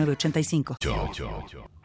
8985. Escapando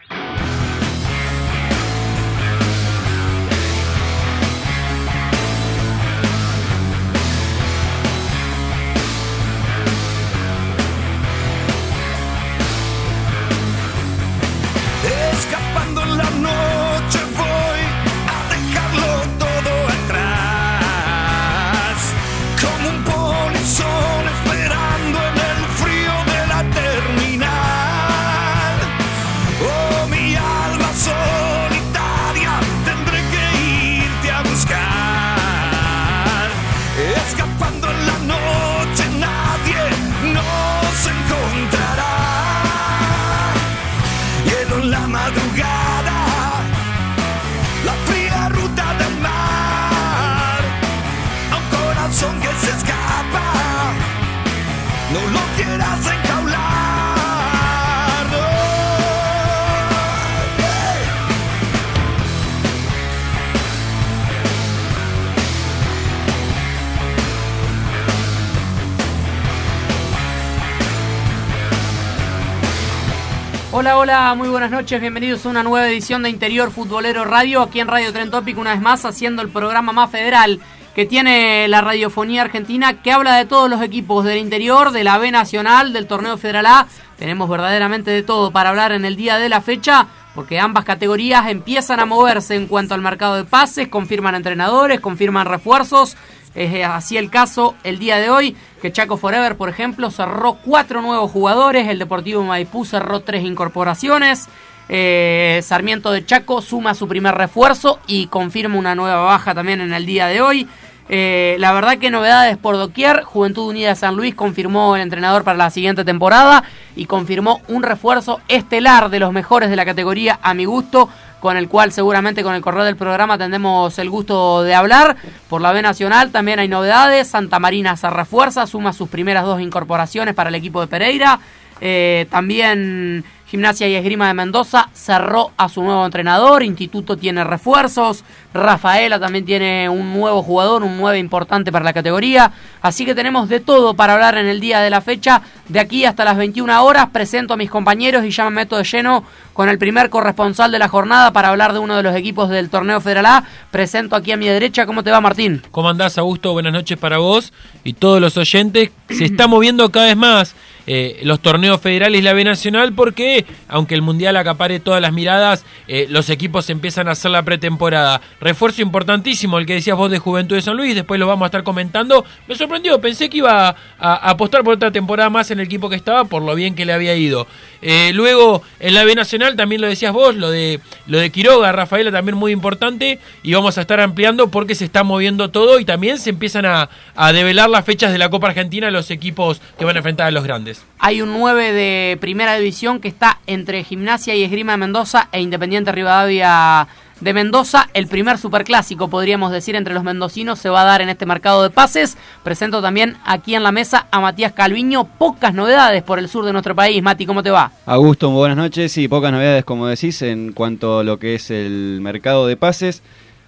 Hola, hola, muy buenas noches, bienvenidos a una nueva edición de Interior Futbolero Radio, aquí en Radio Tren Topic, una vez más haciendo el programa más federal que tiene la radiofonía argentina, que habla de todos los equipos del interior, de la B Nacional, del Torneo Federal A. Tenemos verdaderamente de todo para hablar en el día de la fecha, porque ambas categorías empiezan a moverse en cuanto al mercado de pases, confirman entrenadores, confirman refuerzos. Es eh, así el caso el día de hoy, que Chaco Forever, por ejemplo, cerró cuatro nuevos jugadores, el Deportivo Maipú cerró tres incorporaciones, eh, Sarmiento de Chaco suma su primer refuerzo y confirma una nueva baja también en el día de hoy. Eh, la verdad que novedades por doquier, Juventud Unida de San Luis confirmó el entrenador para la siguiente temporada y confirmó un refuerzo estelar de los mejores de la categoría a mi gusto, con el cual seguramente con el correo del programa tendremos el gusto de hablar. Por la B Nacional también hay novedades, Santa Marina se refuerza, suma sus primeras dos incorporaciones para el equipo de Pereira. Eh, también Gimnasia y Esgrima de Mendoza cerró a su nuevo entrenador. Instituto tiene refuerzos. Rafaela también tiene un nuevo jugador, un nuevo importante para la categoría. Así que tenemos de todo para hablar en el día de la fecha. De aquí hasta las 21 horas presento a mis compañeros y ya me meto de lleno con el primer corresponsal de la jornada para hablar de uno de los equipos del torneo Federal A. Presento aquí a mi derecha. ¿Cómo te va, Martín? ¿Cómo andás, Augusto? Buenas noches para vos y todos los oyentes. Se está moviendo cada vez más eh, los torneos federales y la B Nacional porque, aunque el Mundial acapare todas las miradas, eh, los equipos empiezan a hacer la pretemporada. Refuerzo importantísimo, el que decías vos de Juventud de San Luis, después lo vamos a estar comentando. Me sorprendió, pensé que iba a, apostar por otra temporada más en el equipo que estaba, por lo bien que le había ido. Eh, luego, en la B Nacional, también lo decías vos, lo de, lo de Quiroga, Rafaela, también muy importante, y vamos a estar ampliando porque se está moviendo todo y también se empiezan a, a develar las fechas de la Copa Argentina los equipos que van a enfrentar a los grandes. Hay un 9 de primera división que está entre Gimnasia y Esgrima de Mendoza e Independiente Rivadavia de Mendoza. El primer superclásico, podríamos decir, entre los mendocinos se va a dar en este mercado de pases. Presento también aquí en la mesa a Matías Calviño. Pocas novedades por el sur de nuestro país. Mati, ¿cómo te va? Augusto, muy buenas noches. Sí, pocas novedades, como decís, en cuanto a lo que es el mercado de pases.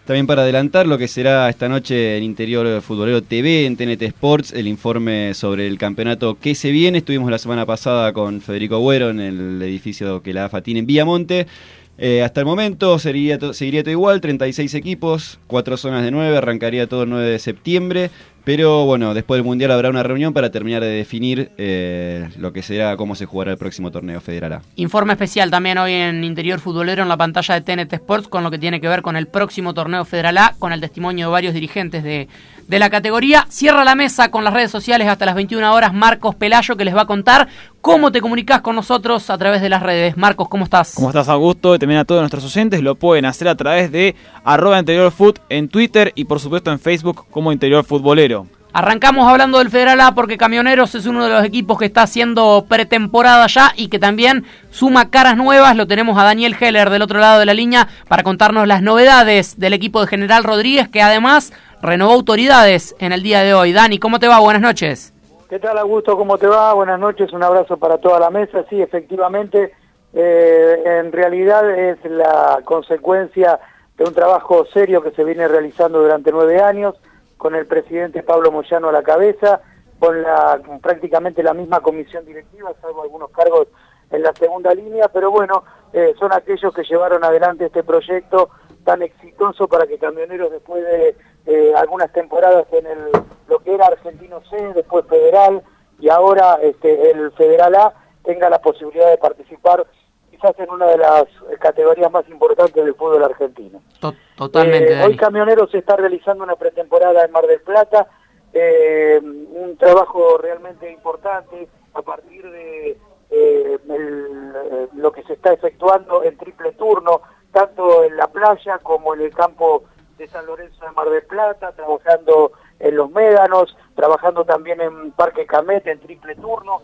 También para adelantar lo que será esta noche en Interior Futbolero TV, en TNT Sports, el informe sobre el campeonato que se viene. Estuvimos la semana pasada con Federico Güero en el edificio que la AFA tiene en Villamonte. Eh, hasta el momento to- seguiría todo igual, 36 equipos, 4 zonas de 9, arrancaría todo el 9 de septiembre. Pero bueno, después del Mundial habrá una reunión para terminar de definir eh, lo que será, cómo se jugará el próximo torneo federal A. Informe especial también hoy en Interior Futbolero en la pantalla de TNT Sports con lo que tiene que ver con el próximo torneo Federal A, con el testimonio de varios dirigentes de, de la categoría. Cierra la mesa con las redes sociales hasta las 21 horas Marcos Pelayo que les va a contar cómo te comunicas con nosotros a través de las redes. Marcos, ¿cómo estás? ¿Cómo estás, Augusto? Y también a todos nuestros oyentes lo pueden hacer a través de arroba interiorfoot en Twitter y por supuesto en Facebook como Interior Futbolero. Arrancamos hablando del Federal A porque Camioneros es uno de los equipos que está haciendo pretemporada ya y que también suma caras nuevas. Lo tenemos a Daniel Heller del otro lado de la línea para contarnos las novedades del equipo de General Rodríguez que además renovó autoridades en el día de hoy. Dani, ¿cómo te va? Buenas noches. ¿Qué tal, Augusto? ¿Cómo te va? Buenas noches, un abrazo para toda la mesa. Sí, efectivamente, eh, en realidad es la consecuencia de un trabajo serio que se viene realizando durante nueve años con el presidente Pablo Moyano a la cabeza, con la prácticamente la misma comisión directiva, salvo algunos cargos en la segunda línea, pero bueno, eh, son aquellos que llevaron adelante este proyecto tan exitoso para que Camioneros después de eh, algunas temporadas en el lo que era Argentino C, después Federal y ahora este, el Federal A tenga la posibilidad de participar quizás en una de las categorías más importantes del fútbol argentino. Totalmente. Eh, hoy Camioneros está realizando una pretemporada en Mar del Plata, eh, un trabajo realmente importante a partir de eh, lo que se está efectuando en triple turno, tanto en la playa como en el campo de San Lorenzo de Mar del Plata, trabajando en Los Médanos, trabajando también en Parque Camete en triple turno,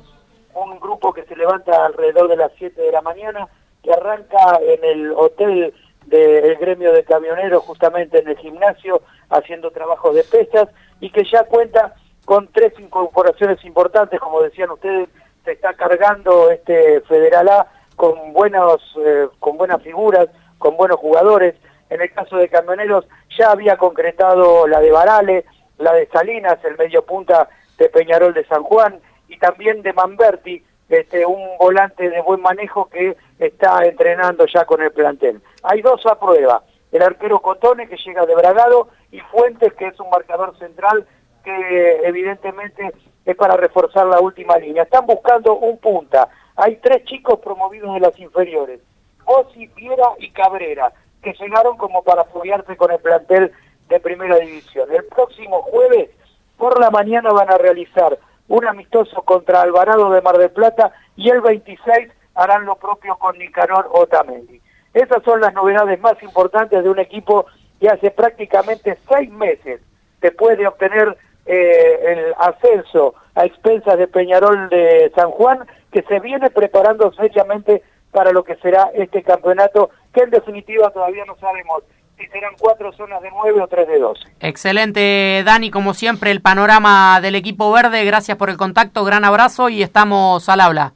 un grupo que se levanta alrededor de las 7 de la mañana, que arranca en el hotel del gremio de camioneros, justamente en el gimnasio, haciendo trabajos de pesas, y que ya cuenta con tres incorporaciones importantes, como decían ustedes, se está cargando este Federal A con, buenos, eh, con buenas figuras, con buenos jugadores. En el caso de camioneros ya había concretado la de Barale, la de Salinas, el medio punta de Peñarol de San Juan, y también de Manberti, este, un volante de buen manejo que está entrenando ya con el plantel. Hay dos a prueba, el arquero Cotone que llega de Bragado y Fuentes que es un marcador central que evidentemente es para reforzar la última línea. Están buscando un punta. Hay tres chicos promovidos de las inferiores, Osi, Piera y Cabrera, que llegaron como para apoyarse con el plantel de primera división. El próximo jueves por la mañana van a realizar un amistoso contra Alvarado de Mar del Plata y el 26 harán lo propio con Nicanor Otamendi. Esas son las novedades más importantes de un equipo que hace prácticamente seis meses, después de obtener eh, el ascenso a expensas de Peñarol de San Juan, que se viene preparando seriamente para lo que será este campeonato, que en definitiva todavía no sabemos si serán cuatro zonas de nueve o tres de doce. Excelente, Dani, como siempre, el panorama del equipo verde. Gracias por el contacto, gran abrazo y estamos al habla.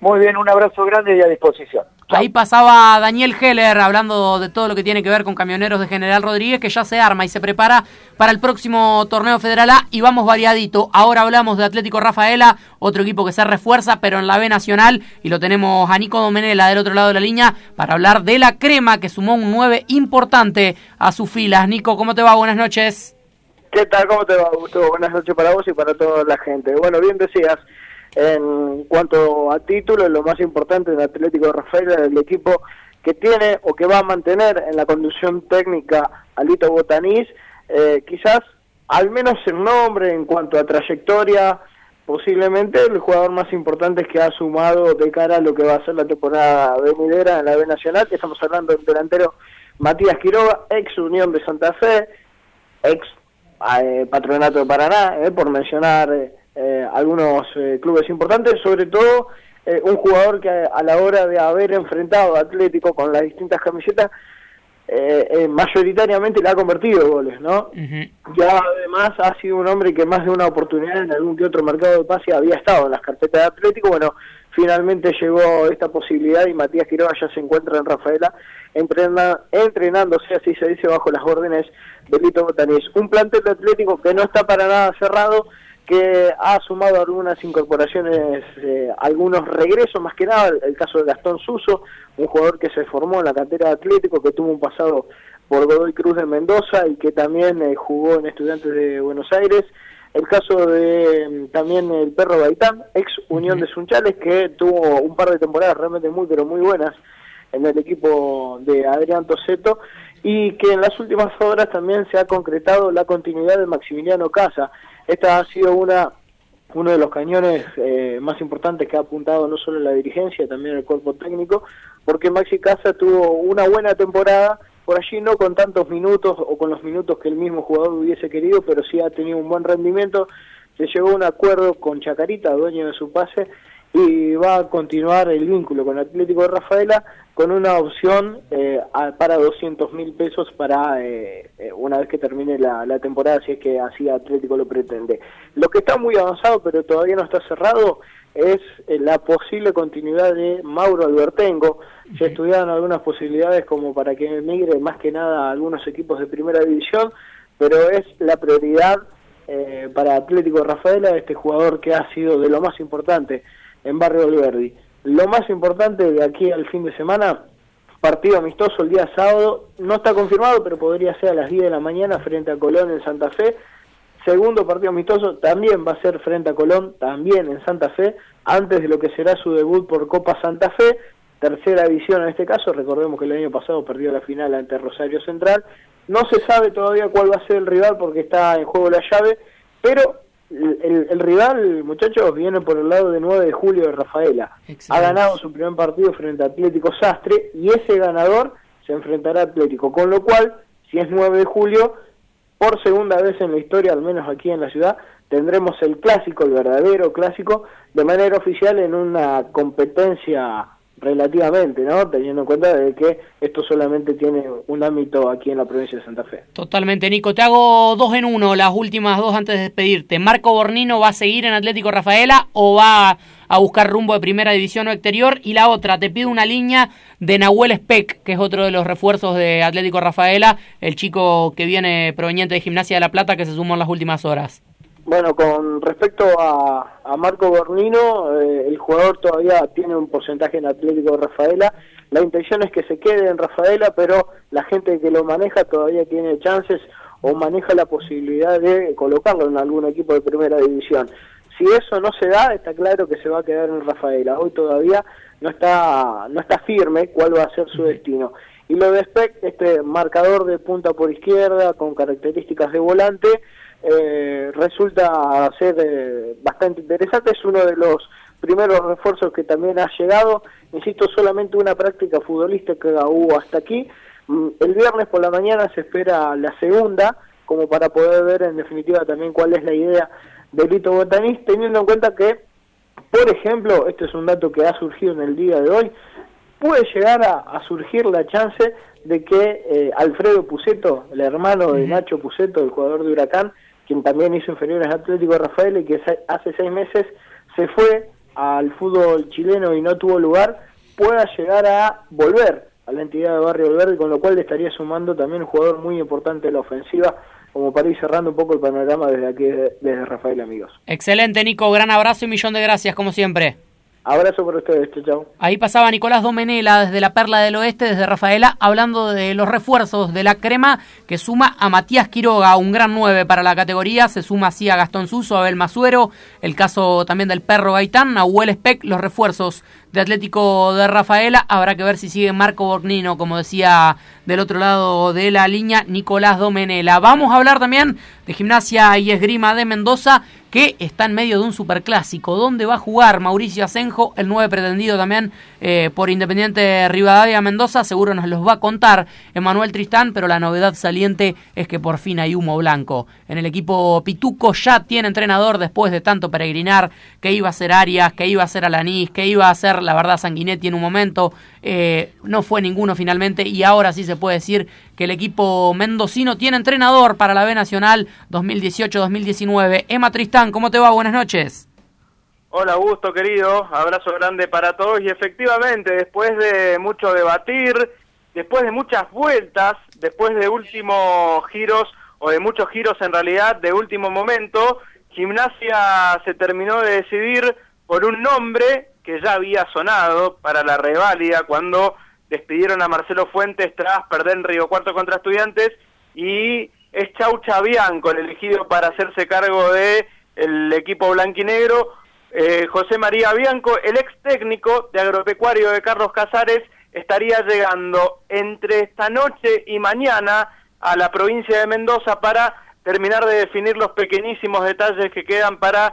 Muy bien, un abrazo grande y a disposición. Ahí pasaba Daniel Heller hablando de todo lo que tiene que ver con camioneros de General Rodríguez, que ya se arma y se prepara para el próximo torneo federal A. Y vamos variadito. Ahora hablamos de Atlético Rafaela, otro equipo que se refuerza, pero en la B Nacional. Y lo tenemos a Nico Domenela del otro lado de la línea para hablar de la crema, que sumó un 9 importante a sus filas. Nico, ¿cómo te va? Buenas noches. ¿Qué tal? ¿Cómo te va? Buenas noches para vos y para toda la gente. Bueno, bien decías. En cuanto a títulos, lo más importante del Atlético de Rafael es el equipo que tiene o que va a mantener en la conducción técnica Alito Botanís, eh, quizás al menos en nombre, en cuanto a trayectoria, posiblemente el jugador más importante que ha sumado de cara a lo que va a ser la temporada venidera en la B Nacional, que estamos hablando del delantero Matías Quiroga, ex Unión de Santa Fe, ex eh, Patronato de Paraná, eh, por mencionar eh, algunos eh, clubes importantes, sobre todo eh, un jugador que a la hora de haber enfrentado a Atlético con las distintas camisetas, mayoritariamente le ha convertido goles, ¿no? Ya además ha sido un hombre que más de una oportunidad en algún que otro mercado de pase había estado en las carpetas de Atlético, bueno, finalmente llegó esta posibilidad y Matías Quiroga ya se encuentra en Rafaela entrenándose, así se dice, bajo las órdenes de Lito Botanís. Un plantel de Atlético que no está para nada cerrado, que ha sumado algunas incorporaciones, eh, algunos regresos, más que nada el, caso de Gastón Suso, un jugador que se formó en la cantera de Atlético, que tuvo un pasado por Godoy Cruz de Mendoza y que también eh, jugó en Estudiantes de Buenos Aires. El caso de mm, también el perro Gaitán, ex Unión de Sunchales, que tuvo un par de temporadas realmente muy, pero muy buenas en el equipo de Adrián Toseto y que en las últimas horas también se ha concretado la continuidad de Maximiliano Casa, esta ha sido una uno de los cañones eh, más importantes que ha apuntado no solo la dirigencia, también el cuerpo técnico, porque Maxi Casa tuvo una buena temporada por allí no con tantos minutos o con los minutos que el mismo jugador hubiese querido, pero sí ha tenido un buen rendimiento. Se llegó a un acuerdo con Chacarita, dueño de su pase, y va a continuar el vínculo con Atlético de Rafaela con una opción eh, para 200 mil pesos para eh, eh, una vez que termine la, la, temporada, si es que así Atlético lo pretende. Lo que está muy avanzado, pero todavía no está cerrado, es la posible continuidad de Mauro Albertengo. Se estudiaron algunas posibilidades como para que emigre más que nada a algunos equipos de primera división, pero es la prioridad para Atlético de Rafaela, este jugador que ha sido de lo más importante en Barrio Alberdi. Lo más importante de aquí al fin de semana, partido amistoso el día sábado, no está confirmado, pero podría ser a las 10 de la mañana frente a Colón en Santa Fe. Segundo partido amistoso también va a ser frente a Colón, también en Santa Fe, antes de lo que será su debut por Copa Santa Fe. Tercera edición en este caso, recordemos que el año pasado perdió la final ante Rosario Central. No se sabe todavía cuál va a ser el rival porque está en juego la llave, pero el, rival, muchachos, viene por el lado de 9 de julio de Rafaela. Ha ganado su primer partido frente a Atlético Sastre y ese ganador se enfrentará a Atlético. Con lo cual, si es 9 de julio, por segunda vez en la historia, al menos aquí en la ciudad, tendremos el clásico, el verdadero clásico, de manera oficial en una competencia relativamente, ¿no? Teniendo en cuenta de que esto solamente tiene un ámbito aquí en la provincia de Santa Fe. Totalmente, Nico. Te hago dos en uno, las últimas dos antes de despedirte. ¿Marco Bornino va a seguir en Atlético Rafaela o va a buscar rumbo de primera división o exterior? Y la otra, te pido una línea de Nahuel Speck, que es otro de los refuerzos de Atlético Rafaela, el chico que viene proveniente de Gimnasia de la Plata que se sumó en las últimas horas. Bueno, con respecto a, a Marco Bornino, eh, el jugador todavía tiene un porcentaje en Atlético de Rafaela. La intención es que se quede en Rafaela, pero la gente que lo maneja todavía tiene chances o maneja la posibilidad de colocarlo en algún equipo de primera división. Si eso no se da, está claro que se va a quedar en Rafaela. Hoy todavía no está, no está firme cuál va a ser su destino. Y lo de Speck, este marcador de punta por izquierda con características de volante, eh, resulta ser eh, bastante interesante. Es uno de los primeros refuerzos que también ha llegado. Insisto, solamente una práctica futbolística hubo hasta aquí. Mm, el viernes por la mañana se espera la segunda, como para poder ver en definitiva también cuál es la idea de Lito Botanís, teniendo en cuenta que, por ejemplo, este es un dato que ha surgido en el día de hoy, puede llegar a, surgir la chance de que eh, Alfredo Puceto, el hermano de Nacho Puceto, el jugador de Huracán, quien también hizo inferiores Atlético Rafael y que hace seis meses se fue al fútbol chileno y no tuvo lugar, pueda llegar a volver a la entidad de Barrio Verde, con lo cual le estaría sumando también un jugador muy importante de la ofensiva, como para ir cerrando un poco el panorama desde aquí, desde Rafael, amigos. Excelente, Nico, gran abrazo y millón de gracias, como siempre. Abrazo por ustedes, chao. Ahí pasaba Nicolás Domenela desde la Perla del Oeste, desde Rafaela, hablando de los refuerzos de la crema que suma a Matías Quiroga, un gran 9 para la categoría, se suma así a Gastón Suso, Abel Mazuero, el caso también del perro Gaitán, a Huel Speck, los refuerzos de Atlético de Rafaela, habrá que ver si sigue Marco Bornino, como decía del otro lado de la línea, Nicolás Domenela. Vamos a hablar también de gimnasia y esgrima de Mendoza, que está en medio de un superclásico. ¿Dónde va a jugar Mauricio Asenjo, el nueve pretendido también eh, por Independiente Rivadavia Mendoza? Seguro nos los va a contar Emanuel Tristán, pero la novedad saliente es que por fin hay humo blanco. En el equipo Pituco ya tiene entrenador después de tanto peregrinar, que iba a ser Arias, que iba a ser Alanís, que iba a ser, la verdad, Sanguinetti en un momento. Eh, no fue ninguno finalmente y ahora sí se puede decir que el equipo mendocino tiene entrenador para la B Nacional 2018-2019. Emma Tristán, ¿cómo te va? Buenas noches. Hola Augusto, querido. Abrazo grande para todos. Y efectivamente, después de mucho debatir, después de muchas vueltas, después de últimos giros, o de muchos giros en realidad, de último momento, Gimnasia se terminó de decidir por un nombre que ya había sonado para la reválida cuando despidieron a Marcelo Fuentes tras perder en Río Cuarto contra Estudiantes y es Chaucha Bianco el elegido para hacerse cargo de el equipo blanquinegro. Eh, José María Bianco, el ex técnico de agropecuario de Carlos Casares, estaría llegando entre esta noche y mañana a la provincia de Mendoza para terminar de definir los pequeñísimos detalles que quedan para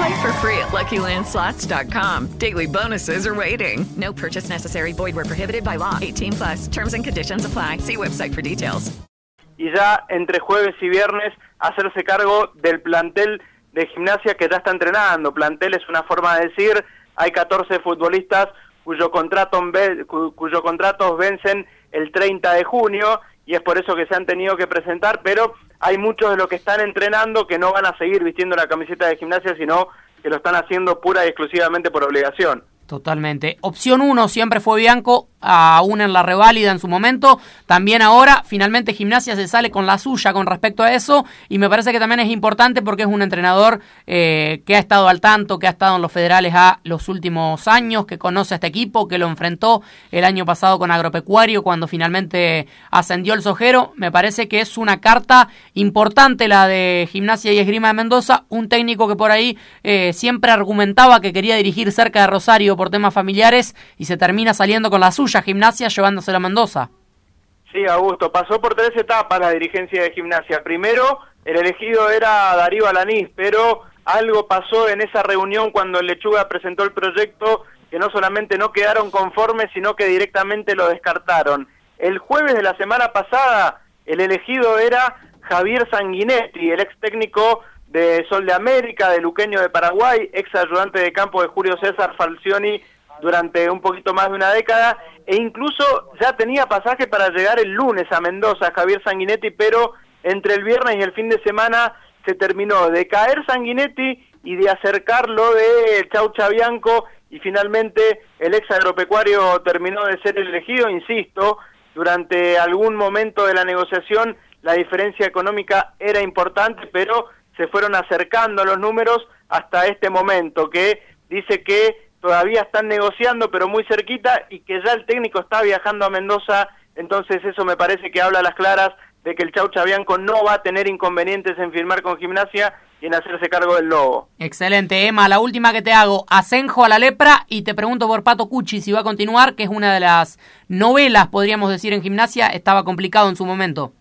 Play for free at LuckyLandSlots.com. Daily bonuses are waiting. No purchase necessary. Void where prohibited by law. 18 plus. Terms and conditions apply. See website for details. Y ya entre jueves y viernes hacerse cargo del plantel de gimnasia que ya está entrenando. Plantel es una forma de decir, hay 14 futbolistas cuyo contrato, cuyo contratos vencen el 30 de junio y es por eso que se han tenido que presentar, pero hay muchos de los que están entrenando que no van a seguir vistiendo la camiseta de gimnasia, sino que lo están haciendo pura y exclusivamente por obligación. Totalmente. Opción 1 siempre fue Bianco, aún en la reválida en su momento. También ahora, finalmente Gimnasia se sale con la suya con respecto a eso. Y me parece que también es importante porque es un entrenador eh, que ha estado al tanto, que ha estado en los federales a los últimos años, que conoce a este equipo, que lo enfrentó el año pasado con Agropecuario cuando finalmente ascendió el Sojero. Me parece que es una carta importante la de Gimnasia y Esgrima de Mendoza. Un técnico que por ahí eh, siempre argumentaba que quería dirigir cerca de Rosario por temas familiares y se termina saliendo con la suya, gimnasia, llevándose a Mendoza. Sí, Augusto, pasó por tres etapas la dirigencia de gimnasia. Primero, el elegido era Darío Alanís, pero algo pasó en esa reunión cuando el Lechuga presentó el proyecto que no solamente no quedaron conformes, sino que directamente lo descartaron. El jueves de la semana pasada, el elegido era Javier Sanguinetti, el ex técnico de Sol de América, de Luqueño de Paraguay, ex ayudante de campo de Julio César Falcioni durante un poquito más de una década, e incluso ya tenía pasaje para llegar el lunes a Mendoza, Javier Sanguinetti, pero entre el viernes y el fin de semana se terminó de caer Sanguinetti y de acercarlo de Chau Chabianco, y finalmente el ex agropecuario terminó de ser elegido, insisto, durante algún momento de la negociación la diferencia económica era importante, pero se fueron acercando los números hasta este momento, que dice que todavía están negociando, pero muy cerquita, y que ya el técnico está viajando a Mendoza, entonces eso me parece que habla a las claras de que el Chau Chabianco no va a tener inconvenientes en firmar con gimnasia y en hacerse cargo del lobo. Excelente, Emma. La última que te hago, Asenjo a la lepra y te pregunto por Pato Cuchi si va a continuar, que es una de las novelas, podríamos decir, en gimnasia, estaba complicado en su momento.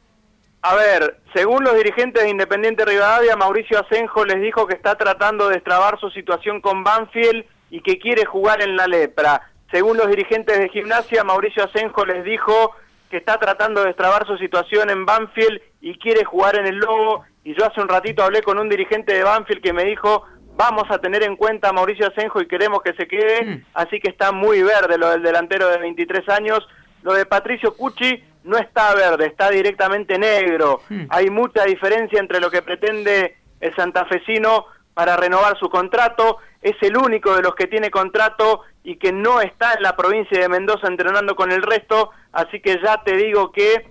A ver, según los dirigentes de Independiente Rivadavia, Mauricio Asenjo les dijo que está tratando de destrabar su situación con Banfield y que quiere jugar en la lepra. Según los dirigentes de gimnasia, Mauricio Asenjo les dijo que está tratando de destrabar su situación en Banfield y quiere jugar en el Lobo. Y yo hace un ratito hablé con un dirigente de Banfield que me dijo, vamos a tener en cuenta a Mauricio Asenjo y queremos que se quede. Mm. Así que está muy verde lo del delantero de 23 años. Lo de Patricio Cucci no está verde, está directamente negro. Hmm. Hay mucha diferencia entre lo que pretende el santafesino para renovar su contrato. Es el único de los que tiene contrato y que no está en la provincia de Mendoza entrenando con el resto. Así que ya te digo que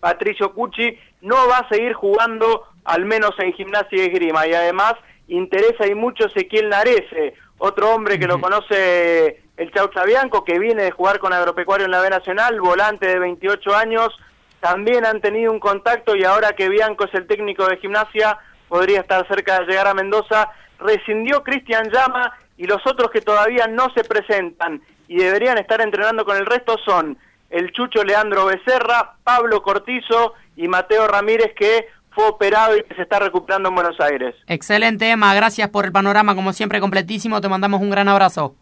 Patricio Cucci no va a seguir jugando, al menos en gimnasia y esgrima. Y además interesa y mucho Ezequiel Narese, otro hombre que lo conoce el Chaucha Bianco, que viene de jugar con Agropecuario en la B Nacional, volante de 28 años, también han tenido un contacto y ahora que Bianco es el técnico de gimnasia, podría estar cerca de llegar a Mendoza. Rescindió Cristian Llama y los otros que todavía no se presentan y deberían estar entrenando con el resto son el Chucho Leandro Becerra, Pablo Cortizo y Mateo Ramírez que fue operado y que se está recuperando en Buenos Aires. Excelente, Emma. Gracias por el panorama, como siempre, completísimo. Te mandamos un gran abrazo.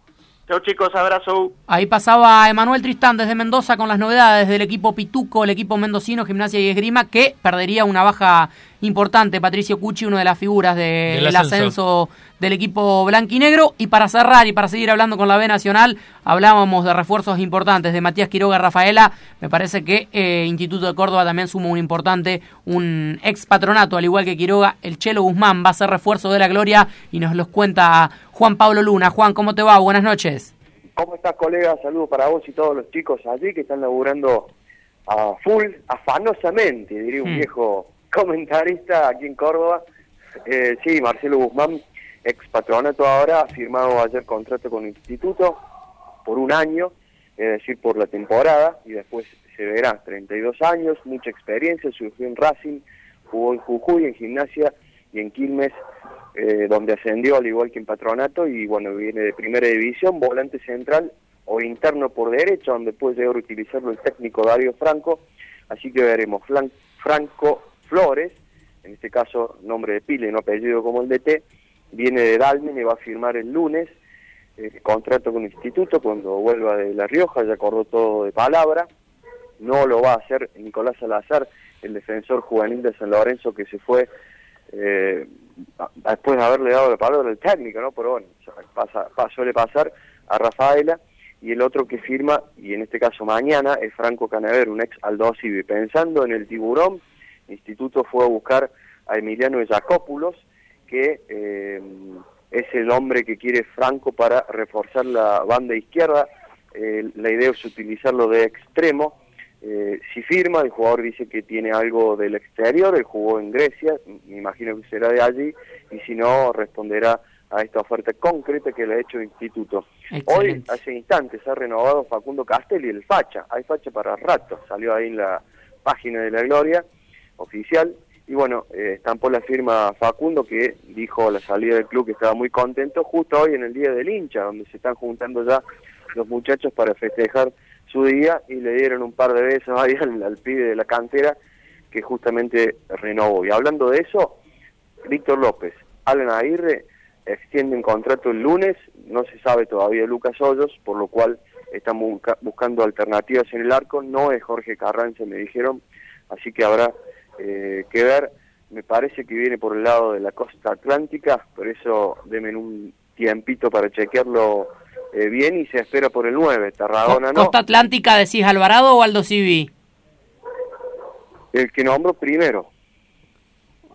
Chicos, abrazo. Ahí pasaba Emanuel Tristán desde Mendoza con las novedades del equipo Pituco, el equipo mendocino, gimnasia y esgrima, que perdería una baja importante, Patricio Cucci, una de las figuras de- Del ascenso del equipo blanquinegro. Y para cerrar y para seguir hablando con la B Nacional, hablábamos de refuerzos importantes de Matías Quiroga Rafaela. Me parece que eh, Instituto de Córdoba también suma un importante, un ex patronato, al igual que Quiroga. El Chelo Guzmán va a ser refuerzo de la Gloria y nos los cuenta Juan Pablo Luna. Juan, ¿cómo te va? Buenas noches. ¿Cómo estás, colega? Saludos para vos y todos los chicos allí que están laburando a full, afanosamente, diría un Mm. viejo comentarista aquí en Córdoba. Eh, sí, Marcelo Guzmán, ex patronato ahora, ha firmado ayer contrato con el instituto por un año, es decir, por la temporada, y después se verá, 32 años, mucha experiencia, surgió en Racing, jugó en Jujuy, en Gimnasia y en Quilmes, eh, donde ascendió al igual que en Patronato, y bueno, viene de primera división, volante central o interno por derecha, donde puede llegar a utilizarlo el técnico Dario Franco, así que veremos Franco Flores, en este caso nombre de pila y no apellido como el DT, viene de Dalmen y va a firmar el lunes, eh, contrato con el instituto cuando vuelva de La Rioja, ya acordó todo de palabra, no lo va a hacer Nicolás Salazar, el defensor juvenil de San Lorenzo que se fue eh, después de haberle dado la palabra al técnico, ¿no? Pero bueno, pasa, pa- suele pasar a Rafaela y el otro que firma, y en este caso mañana, es Franco Canavero, un ex Aldo Civi. Pensando en el tiburón, el instituto fue a buscar a Emiliano Jacópulos, que eh, es el hombre que quiere Franco para reforzar la banda izquierda. Eh, la idea es utilizarlo de extremo. Eh, si firma, el jugador dice que tiene algo del exterior, él jugó en Grecia, me imagino que será de allí, y si no, responderá a esta oferta concreta que le ha hecho el instituto. Hoy, hace instantes, ha renovado Facundo Castelli, el facha, hay facha para rato, salió ahí en la página de la Gloria, oficial, y bueno, eh, estampó la firma Facundo que dijo a la salida del club que estaba muy contento, justo hoy en el Día del Hincha, donde se están juntando ya los muchachos para festejar su día y le dieron un par de besos ahí al, al pibe de la cantera que justamente renovó. Y hablando de eso, Víctor López, Alan Aguirre extienden contrato el lunes, no se sabe todavía Lucas Hoyos, por lo cual están busca- buscando alternativas en el arco, no es Jorge Carranza, me dijeron, así que habrá eh, que ver, me parece que viene por el lado de la costa atlántica, por eso denme un tiempito para chequearlo eh, bien y se espera por el 9, Tarragona no, Costa Atlántica, decís Alvarado o Aldo Civi. el que nombro primero.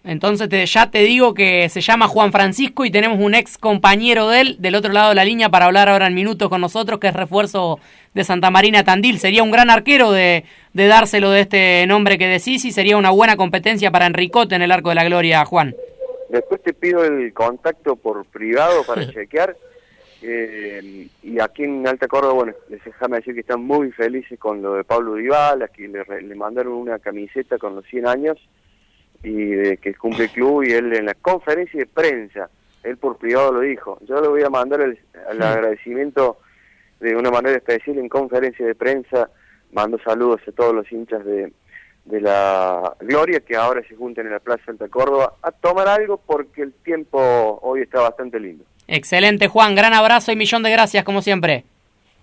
Entonces te- ya te digo que se llama Juan Francisco y tenemos un ex compañero de él del otro lado de la línea para hablar ahora en minutos con nosotros, que es refuerzo de Santa Marina Tandil. Sería un gran arquero de, de dárselo de este nombre que decís y sería una buena competencia para Enricote en el Arco de la Gloria, Juan. Después te pido el contacto por privado para chequear. Eh, y aquí en Alta Córdoba, bueno, les déjame decir que están muy felices con lo de Pablo Dival, a quien le, mandaron una camiseta con los 100 años y de que cumple el club y él en la conferencia de prensa, él por privado lo dijo, yo le voy a mandar el, el agradecimiento de una manera especial en conferencia de prensa, mando saludos a todos los hinchas de, de la Gloria que ahora se junten en la Plaza Alta Córdoba a tomar algo porque el tiempo hoy está bastante lindo. Excelente, Juan. Gran abrazo y millón de gracias, como siempre.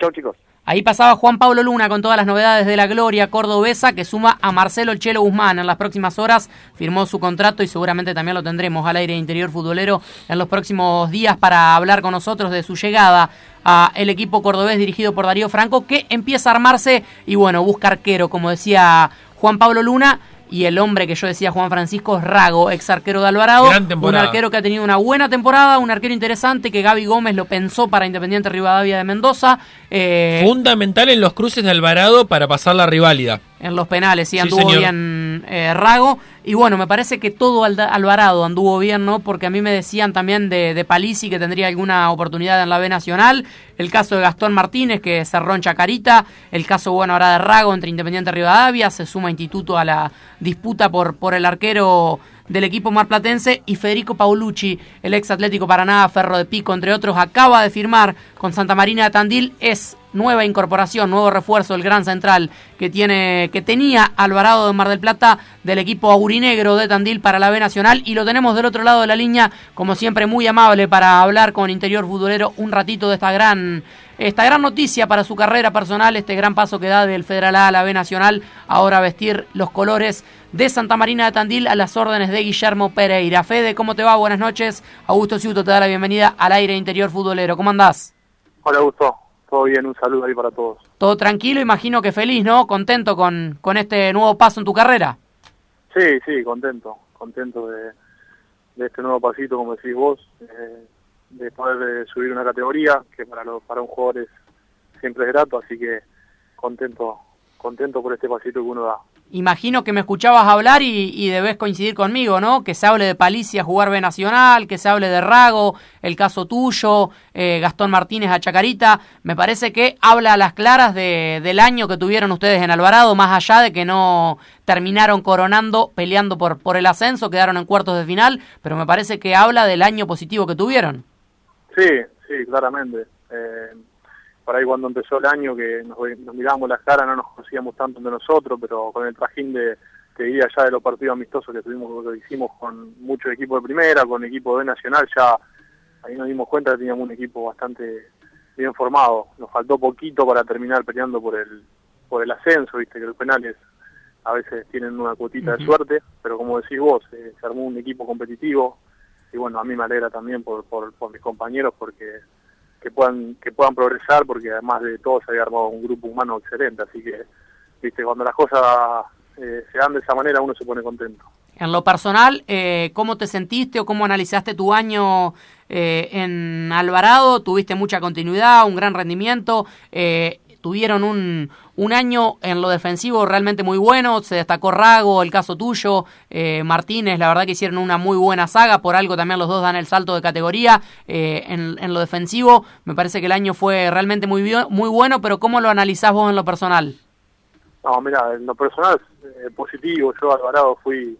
Chau chicos. Ahí pasaba Juan Pablo Luna con todas las novedades de la Gloria cordobesa que suma a Marcelo El Chelo Guzmán. En las próximas horas firmó su contrato y seguramente también lo tendremos al aire interior futbolero en los próximos días para hablar con nosotros de su llegada a el equipo cordobés dirigido por Darío Franco que empieza a armarse y bueno, busca arquero, como decía Juan Pablo Luna. Y el hombre que yo decía, Juan Francisco, es Rago, ex arquero de Alvarado. Gran Un arquero que ha tenido una buena temporada, un arquero interesante que Gaby Gómez lo pensó para Independiente Rivadavia de Mendoza. Eh, Fundamental en los cruces de Alvarado para pasar la riválida. En los penales, sí, anduvo bien eh, Rago. Y bueno, me parece que todo Alvarado anduvo bien, ¿no? Porque a mí me decían también de, de Palisi que tendría alguna oportunidad en la B Nacional. El caso de Gastón Martínez, que cerró en Chacarita. El caso, bueno, ahora de Rago entre Independiente Rivadavia. Se suma Instituto a la disputa por, por el arquero del equipo marplatense y Federico Paulucci, el ex Atlético Paraná, Ferro de Pico, entre otros, acaba de firmar con Santa Marina de Tandil, es nueva incorporación, nuevo refuerzo, el gran central que tiene, que tenía Alvarado de Mar del Plata del equipo aurinegro de Tandil para la B Nacional y lo tenemos del otro lado de la línea, como siempre muy amable para hablar con Interior Futbolero un ratito de esta gran esta gran noticia para su carrera personal, este gran paso que da del Federal A a la B Nacional, ahora vestir los colores de Santa Marina de Tandil a las órdenes de Guillermo Pereira. Fede, ¿cómo te va? Buenas noches. Augusto Ciuto te da la bienvenida al aire interior futbolero. ¿Cómo andás? Hola, Augusto. Todo bien, un saludo ahí para todos. Todo tranquilo, imagino que feliz, ¿no? Contento con, con este nuevo paso en tu carrera. Sí, sí, contento. Contento de, de este nuevo pasito, como decís vos. Eh, de poder subir una categoría, que para, los, para un jugador es, siempre es grato, así que contento, contento por este pasito que uno da. Imagino que me escuchabas hablar y, y, debes coincidir conmigo, ¿no? Que se hable de Palicia jugar B Nacional, que se hable de Rago, el caso tuyo, eh, Gastón Martínez a Chacarita. Me parece que habla a las claras de, del año que tuvieron ustedes en Alvarado, más allá de que no terminaron coronando, peleando por, por el ascenso, quedaron en cuartos de final, pero me parece que habla del año positivo que tuvieron. Sí, sí, claramente. Eh, por ahí cuando empezó el año que nos, nos mirábamos las caras, no nos conocíamos tanto de nosotros, pero con el trajín de que diría ya de los partidos amistosos que tuvimos, que hicimos con muchos equipos de primera, con equipo de nacional, ya ahí nos dimos cuenta que teníamos un equipo bastante bien formado. Nos faltó poquito para terminar peleando por el por el ascenso, viste que los penales a veces tienen una cuotita uh -huh. de suerte, pero como decís vos, eh, se armó un equipo competitivo, y bueno, a mí me alegra también por, por, por mis compañeros porque que puedan que puedan progresar porque además de todo se había armado un grupo humano excelente, así que viste cuando las cosas eh, se dan de esa manera uno se pone contento. En lo personal, eh, ¿cómo te sentiste o cómo analizaste tu año eh, en Alvarado? ¿Tuviste mucha continuidad, un gran rendimiento? Eh, tuvieron un, un año en lo defensivo realmente muy bueno, se destacó Rago, el caso tuyo, eh, Martínez, la verdad que hicieron una muy buena saga, por algo también los dos dan el salto de categoría, eh, en, en, lo defensivo me parece que el año fue realmente muy, muy bueno, pero ¿cómo lo analizás vos en lo personal? No, mira, en lo personal eh, positivo, yo Alvarado fui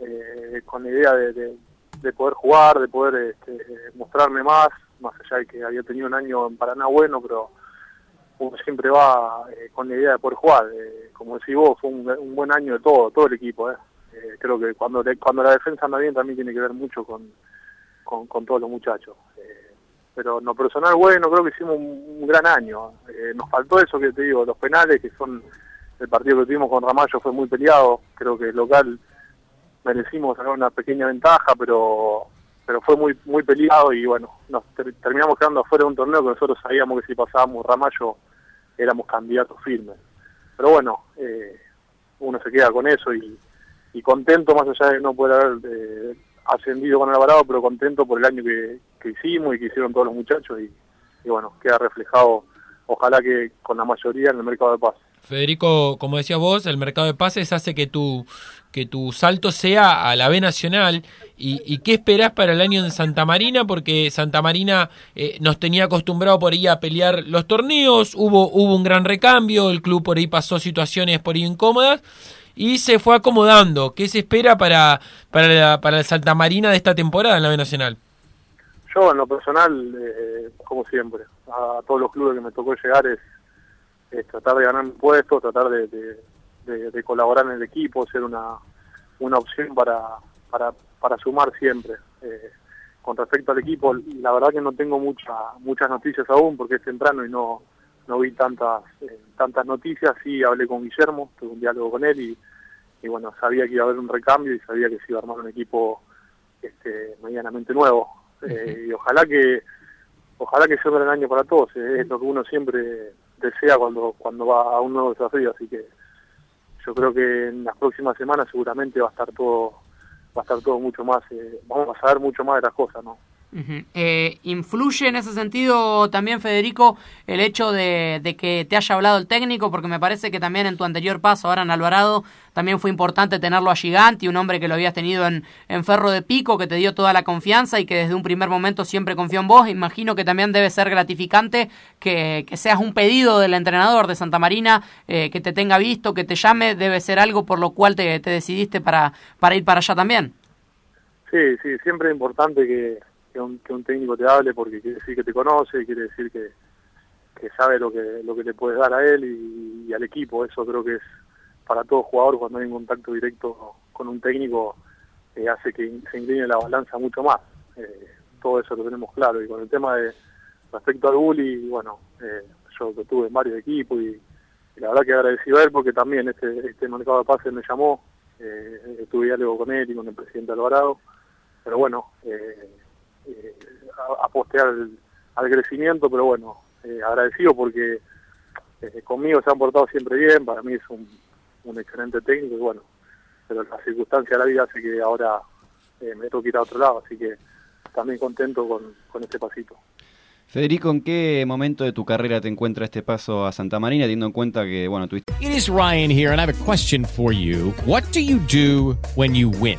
eh, con la idea de, de, de, poder jugar, de poder este, mostrarme más, más allá de que había tenido un año en Paraná bueno, pero uno siempre va eh, con la idea de poder jugar. Eh, como decís vos, fue un, buen año de todo, todo el equipo. Eh. eh creo que cuando cuando la defensa anda bien también tiene que ver mucho con, con, todos los muchachos. Pero en lo personal, bueno, creo que hicimos un, gran año. Nos faltó eso que te digo, los penales, que son el partido que tuvimos con Ramallo fue muy peleado. Creo que el local merecimos sacar una pequeña ventaja, pero pero fue muy muy peleado y bueno, nos ter terminamos quedando afuera de un torneo que nosotros sabíamos que si pasábamos Ramallo éramos candidatos firmes. Pero bueno, eh, uno se queda con eso y, contento más allá de no poder haber eh, ascendido con el Alvarado, pero contento por el año que, hicimos y que hicieron todos los muchachos y, bueno, queda reflejado ojalá que con la mayoría en el mercado de pases. Federico, como decías vos, el mercado de pases hace que tu, que tu salto sea a la B Nacional. ¿Y, qué esperás para el año en Santa Marina? Porque Santa Marina eh, nos tenía acostumbrado por ahí a pelear los torneos, hubo, hubo un gran recambio, el club por ahí pasó situaciones por ahí incómodas y se fue acomodando. ¿Qué se espera para, para, la, para el Santa Marina de esta temporada en la B Nacional? Yo en lo personal, eh, como siempre, a todos los clubes que me tocó llegar es, es tratar de ganar puestos, tratar de, de, de, de, colaborar en el equipo, ser una, una opción para, para, para sumar siempre. Eh, con respecto al equipo, la verdad que no tengo mucha, muchas noticias aún porque es temprano y no, no vi tantas, eh, tantas noticias. Sí hablé con Guillermo, tuve un diálogo con él y, y bueno, sabía que iba a haber un recambio y sabía que se iba a armar un equipo este, medianamente nuevo. Eh, y ojalá que ojalá que sea un gran año para todos, eh, es lo que uno siempre desea cuando cuando va a un nuevo desafío, así que yo creo que en las próximas semanas seguramente va a estar todo va a estar todo mucho más, eh, vamos a saber mucho más de las cosas, ¿no? Uh eh, ¿Influye en ese sentido también, Federico, el hecho de, de, que te haya hablado el técnico? Porque me parece que también en tu anterior paso, ahora en Alvarado, también fue importante tenerlo a Gigante, un hombre que lo habías tenido en, en Ferro de Pico, que te dio toda la confianza y que desde un primer momento siempre confió en vos. Imagino que también debe ser gratificante que, que seas un pedido del entrenador de Santa Marina, eh, que te tenga visto, que te llame, debe ser algo por lo cual te, te decidiste para, para ir para allá también. Sí, sí, siempre es importante que que un, que un técnico te hable porque quiere decir que te conoce, quiere decir que, que sabe lo que lo que le puedes dar a él y, al equipo. Eso creo que es para todo jugador cuando hay un contacto directo con un técnico eh, hace que se incline la balanza mucho más. Eh, todo eso lo tenemos claro. Y con el tema de respecto al bully, bueno, eh, yo lo tuve en varios equipos y, y la verdad que agradecido a él porque también este, este mercado de pases me llamó, eh, tuve diálogo con él y con el presidente Alvarado, pero bueno, eh, eh, a- aposté al, al crecimiento, pero bueno, eh, agradecido porque eh, conmigo se han portado siempre bien, para mí es un, un excelente técnico y bueno, pero la circunstancia de la vida hace que ahora eh, me toque ir a otro lado, así que también contento con, con este pasito. Federico, ¿en qué momento de tu carrera te encuentra este paso a Santa Marina, teniendo en cuenta que, bueno, tuviste... It is Ryan here, and I have a question for you. What do you do when you win?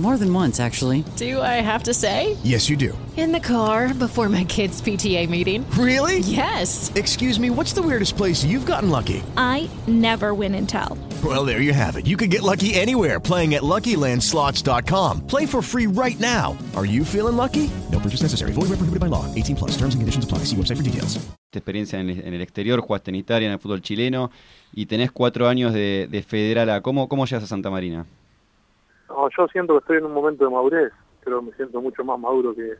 More than once, actually. Do I have to say? Yes, you do. In the car before my kids' PTA meeting. Really? Yes. Excuse me, what's the weirdest place you've gotten lucky? I never win and tell. Well, there you have it. You can get lucky anywhere playing at LuckyLandSlots.com. Play for free right now. Are you feeling lucky? No purchase necessary. Void where prohibited by law. 18 plus. Terms and conditions apply. See website for details. experiencia en el, exterior, jugaste en Italia, en el fútbol chileno, y tenés cuatro años de, de Federal A. ¿Cómo, ¿Cómo llegas a Santa Marina? No, yo siento que estoy en un momento de madurez, creo que me siento mucho más maduro que,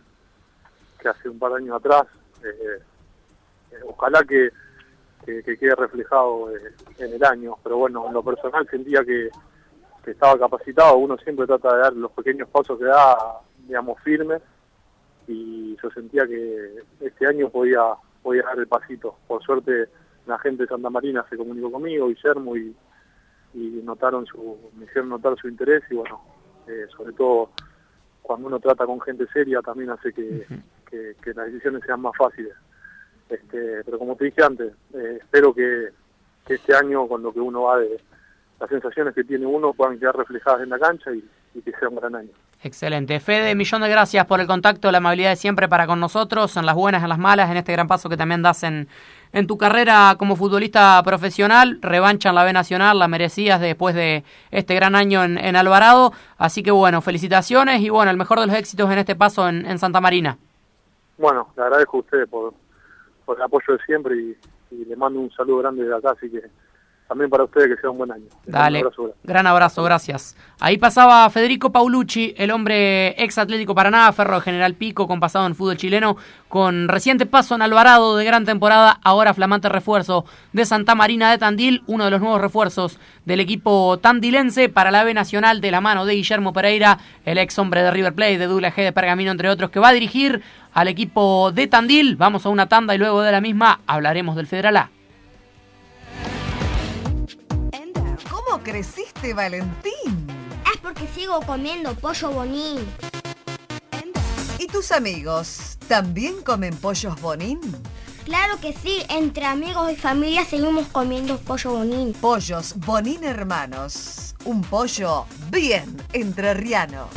que hace un par de años atrás. Eh, eh, ojalá que, que, que quede reflejado eh, en el año, pero bueno, en lo personal sentía que, que estaba capacitado, uno siempre trata de dar los pequeños pasos que da, digamos, firmes, y yo sentía que este año podía, podía dar el pasito. Por suerte la gente de Santa Marina se comunicó conmigo, Guillermo, y, y notaron su, me hicieron notar su interés y bueno, eh, sobre todo cuando uno trata con gente seria también hace que, que, que las decisiones sean más fáciles. Este, pero como te dije antes, eh, espero que, que este año con lo que uno va de las sensaciones que tiene uno puedan quedar reflejadas en la cancha y, y que sea un gran año. Excelente. Fede, millón de gracias por el contacto, la amabilidad de siempre para con nosotros, en las buenas, en las malas, en este gran paso que también das en, en tu carrera como futbolista profesional. Revancha en la B Nacional, la merecías después de este gran año en, en Alvarado. Así que bueno, felicitaciones y bueno, el mejor de los éxitos en este paso en, en Santa Marina. Bueno, le agradezco a ustedes por, el apoyo de siempre y, y le mando un saludo grande de acá, así que también para ustedes que sea un buen año. Dale, abrazo gran abrazo, gracias. Ahí pasaba Federico Paulucci, el hombre ex Atlético Paraná, Ferro de General Pico, con pasado en fútbol chileno, con reciente paso en Alvarado de gran temporada, ahora flamante refuerzo de Santa Marina de Tandil, uno de los nuevos refuerzos del equipo tandilense para la B Nacional de la mano de Guillermo Pereira, el ex hombre de River Plate, de Douglas G de Pergamino, entre otros, que va a dirigir al equipo de Tandil. Vamos a una tanda y luego de la misma hablaremos del Federal A. ¿Cómo creciste, Valentín? Es porque sigo comiendo pollo bonín. ¿Y tus amigos también comen pollos bonín? Claro que sí, entre amigos y familia seguimos comiendo pollo bonín. Pollos bonín hermanos. Un pollo bien entrerriano.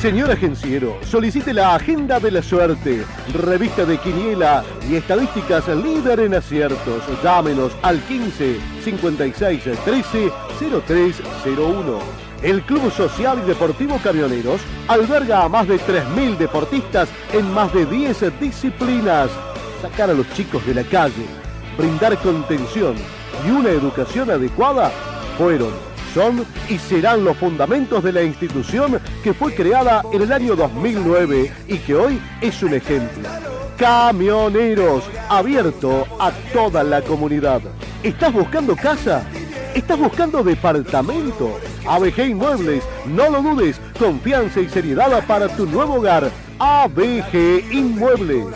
Señor agenciero, solicite la Agenda de la Suerte, revista de Quiniela y estadísticas líder en aciertos. Llámenos al 15 56 13 0301. El Club Social y Deportivo Camioneros alberga a más de 3.000 deportistas en más de 10 disciplinas. Sacar a los chicos de la calle, brindar contención y una educación adecuada fueron son y serán los fundamentos de la institución que fue creada en el año 2009 y que hoy es un ejemplo. Camioneros, abierto a toda la comunidad. ¿Estás buscando casa? ¿Estás buscando departamento? ABG Inmuebles, no lo dudes, confianza y seriedad para tu nuevo hogar. ABG Inmuebles.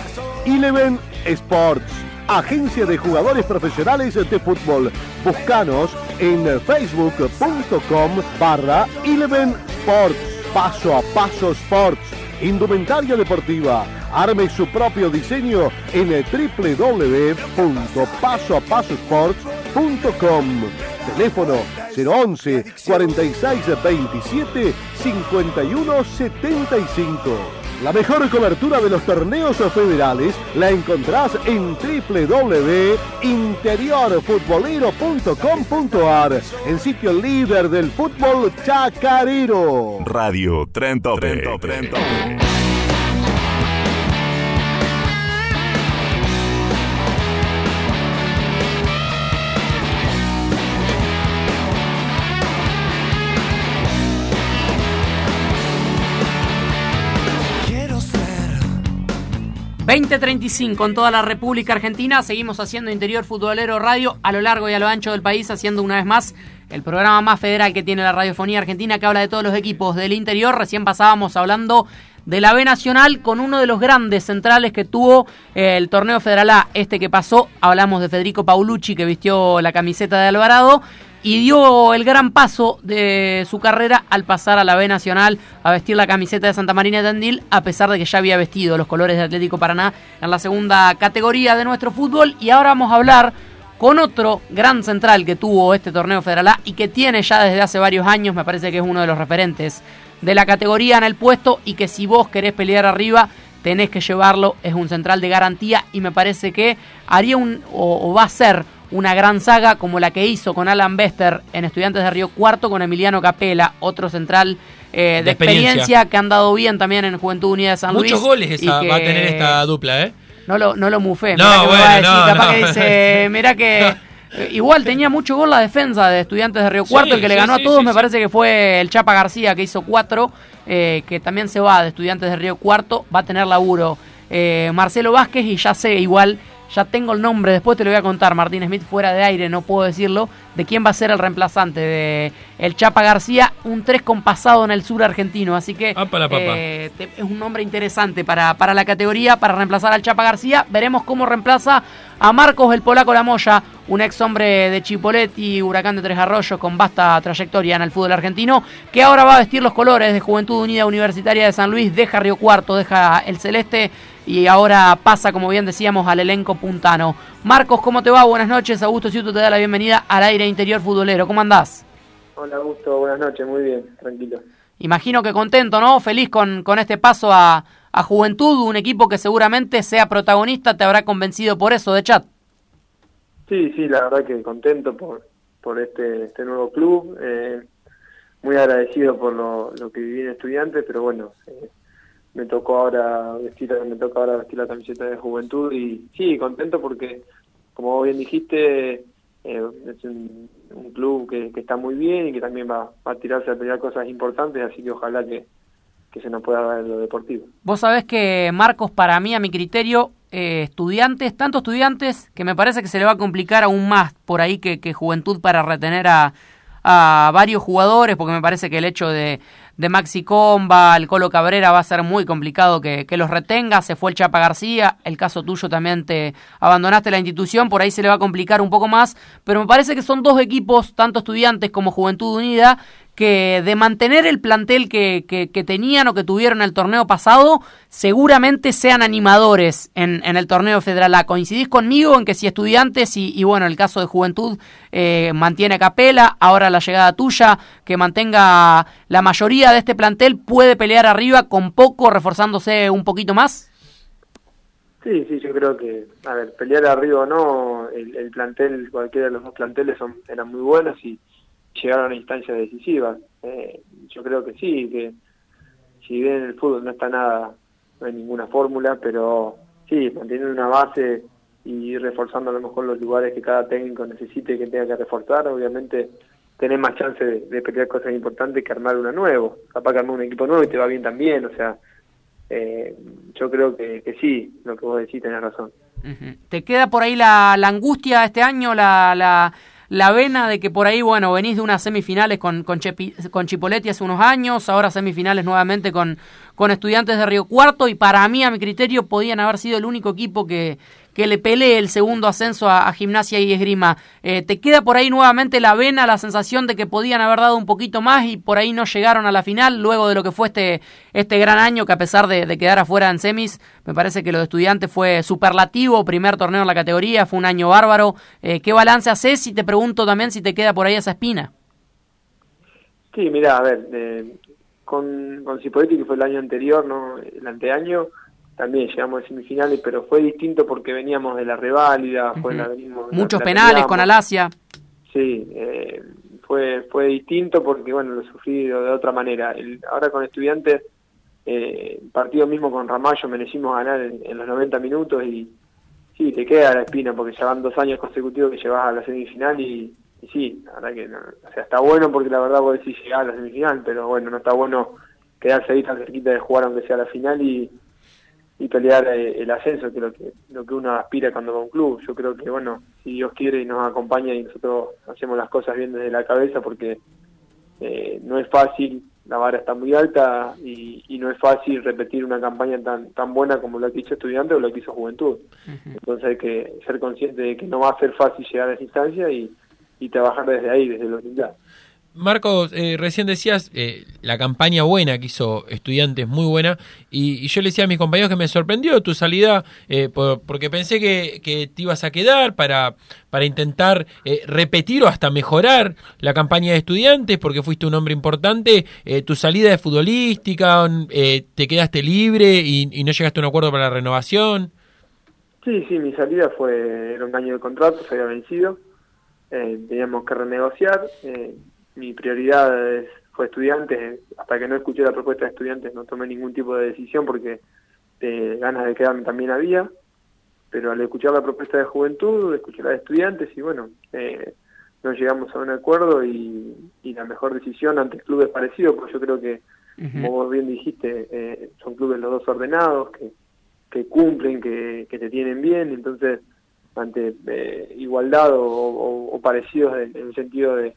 Eleven Sports. Agencia de jugadores profesionales de fútbol. Búscanos en facebook.com barra Eleven Sports. Paso a paso Sports. Indumentaria deportiva. Arme su propio diseño en www.pasoapasosports.com. Teléfono 011 46 27 51 75. La mejor cobertura de los torneos federales la encontrás en www.interiorfutbolero.com.ar, el sitio líder del fútbol chacarero. Radio Trento Trento Trento. 2035 en toda la República Argentina. Seguimos haciendo Interior Futbolero Radio a lo largo y a lo ancho del país, haciendo una vez más el programa más federal que tiene la radiofonía argentina, que habla de todos los equipos del interior. Recién pasábamos hablando de la B Nacional con uno de los grandes centrales que tuvo eh, el torneo Federal A, este que pasó. Hablamos de Federico Paulucci, que vistió la camiseta de Alvarado y dio el gran paso de su carrera al pasar a la B Nacional a vestir la camiseta de Santa Marina de Tandil, a pesar de que ya había vestido los colores de Atlético Paraná en la segunda categoría de nuestro fútbol. Y ahora vamos a hablar con otro gran central que tuvo este torneo Federal A y que tiene ya desde hace varios años, me parece que es uno de los referentes de la categoría en el puesto y que si vos querés pelear arriba tenés que llevarlo, es un central de garantía y me parece que haría un o, o va a ser una gran saga como la que hizo con Alan Bester en Estudiantes de Río Cuarto con Emiliano Capela, otro central eh, de, experiencia. que han dado bien también en Juventud Unida de San Luis. Muchos goles esa, va a tener esta dupla, ¿eh? No lo, no lo mufé. No, mirá que me bueno, va a decir, no, capaz no. que dice, mira que eh, igual tenía mucho gol la defensa de Estudiantes de Río Sí, Cuarto, el que le ganó sí, a todos me parece que fue el Chapa García que hizo cuatro, eh, que también se va de Estudiantes de Río Cuarto, va a tener laburo eh, Marcelo Vázquez y ya sé igual, ya tengo el nombre, después te lo voy a contar, Martín Smith fuera de aire, no puedo decirlo, de quién va a ser el reemplazante de el Chapa García, un 3 con pasado en el sur argentino, así que la papa. eh, te- es un nombre interesante para, para la categoría, para reemplazar al Chapa García, veremos cómo reemplaza a Marcos el Polaco Lamoya, un ex hombre de Chipoletti, Huracán de Tres Arroyos, con vasta trayectoria en el fútbol argentino, que ahora va a vestir los colores de Juventud Unida Universitaria de San Luis, deja Río Cuarto, deja el celeste y ahora pasa, como bien decíamos, al elenco puntano. Marcos, ¿cómo te va? Buenas noches. Augusto Ciuto te da la bienvenida al aire interior futbolero. ¿Cómo andás? Hola Augusto, buenas noches, muy bien, tranquilo. Imagino que contento, ¿no? Feliz con, con este paso a, a Juventud, un equipo que seguramente sea protagonista, te habrá convencido por eso de chat. Sí, sí, la verdad que contento por, por este, este nuevo club, eh, muy agradecido por lo, lo que viví en estudiantes, pero bueno, eh, me tocó ahora vestir, me toca ahora vestir la camiseta de Juventud y sí, contento porque, como bien dijiste, eh, es un, un club que, que está muy bien y que también va, va a tirarse a pelear cosas importantes, así que ojalá que, que se nos pueda dar en lo deportivo. Vos sabés que Marcos, para mí, a mi criterio, eh, estudiantes, tanto estudiantes, que me parece que se le va a complicar aún más por ahí que, que Juventud para retener a, a varios jugadores, porque me parece que el hecho de, de Maxi Comba, el Colo Cabrera va a ser muy complicado que, que los retenga, se fue el Chapa García, el caso tuyo también te abandonaste la institución, por ahí se le va a complicar un poco más, pero me parece que son dos equipos, tanto estudiantes como Juventud Unida, que de mantener el plantel que, que, tenían o que tuvieron el torneo pasado, seguramente sean animadores en, en el torneo federal A. ¿Coincidís conmigo en que si estudiantes y, y bueno, el caso de Juventud eh, mantiene a Capela, ahora la llegada tuya, que mantenga la mayoría de este plantel, puede pelear arriba con poco, reforzándose un poquito más? Sí, sí, yo creo que, a ver, pelear arriba o no, el, el plantel, cualquiera de los dos planteles son, eran muy buenos y llegaron a instancias decisivas. Eh, yo creo que sí, que si bien en el fútbol no está nada, no hay ninguna fórmula, pero sí, manteniendo una base y reforzando a lo mejor los lugares que cada técnico necesite que tenga que reforzar, obviamente tenés más chance de, de pelear cosas importantes que armar una nuevo. Capaz que armar un equipo nuevo y te va bien también, o sea, eh, yo creo que, que sí, lo que vos decís tenés razón. ¿Te queda por ahí la, la angustia este año, la, la, la vena de que por ahí, bueno, venís de unas semifinales con, con, Chepi- con Chipoletti hace unos años, ahora semifinales nuevamente con, con estudiantes de Río Cuarto y para mí, a mi criterio, podían haber sido el único equipo que, que le pelee el segundo ascenso a, Gimnasia y Esgrima. Eh, ¿Te queda por ahí nuevamente la vena, la sensación de que podían haber dado un poquito más y por ahí no llegaron a la final luego de lo que fue este, este gran año que a pesar de, de quedar afuera en semis, me parece que lo de estudiantes fue superlativo, primer torneo en la categoría, fue un año bárbaro. Eh, ¿Qué balance haces? Y te pregunto también si te queda por ahí esa espina. Sí, mira, a ver, eh, con, con Cipoletti, que fue el año anterior, no el anteaño, también llegamos a semifinales, pero fue distinto porque veníamos de la reválida, fue la, venimos, Muchos la penales con Alasia. Sí, eh, fue fue distinto porque, bueno, lo sufrí de, de otra manera. El- ahora con estudiantes, eh, partido mismo con Ramallo merecimos ganar en, en los 90 minutos y sí, te queda la espina porque ya van dos años consecutivos que llevas a la semifinal y, y sí, la verdad que no, o sea, está bueno porque la verdad vos decís llegar a la semifinal, pero bueno, no está bueno quedarse ahí tan cerquita de jugar aunque sea la final y, y pelear eh, el ascenso, que es lo que, lo que uno aspira cuando va a un club. Yo creo que, bueno, si Dios quiere y nos acompaña y nosotros hacemos las cosas bien desde la cabeza, porque eh, no es fácil, la vara está muy alta y, y no es fácil repetir una campaña tan tan buena como la que hizo Estudiante o la que hizo Juventud. Entonces hay que ser consciente de que no va a ser fácil llegar a esa instancia y, y trabajar desde ahí, desde la humildad. Marcos, eh, recién decías eh, la campaña buena que hizo Estudiantes, muy buena, y, yo le decía a mis compañeros que me sorprendió tu salida, eh, por- porque pensé que, te ibas a quedar para, para intentar eh, repetir o hasta mejorar la campaña de Estudiantes, porque fuiste un hombre importante, eh, tu salida de futbolística, te quedaste libre y, no llegaste a un acuerdo para la renovación. Sí, sí, mi salida fue, era un año de contrato, se había vencido, teníamos que renegociar, mi prioridad es- fue estudiantes, hasta que no escuché la propuesta de estudiantes no tomé ningún tipo de decisión porque eh, ganas de quedarme también había, pero al escuchar la propuesta de juventud, escuché la de estudiantes y bueno, eh, no llegamos a un acuerdo y, y la mejor decisión ante clubes parecidos, porque yo creo que, como vos bien dijiste, eh, son clubes los dos ordenados, que, que cumplen, que, que te tienen bien, entonces ante eh, igualdad o, o- o parecidos en, en el sentido de,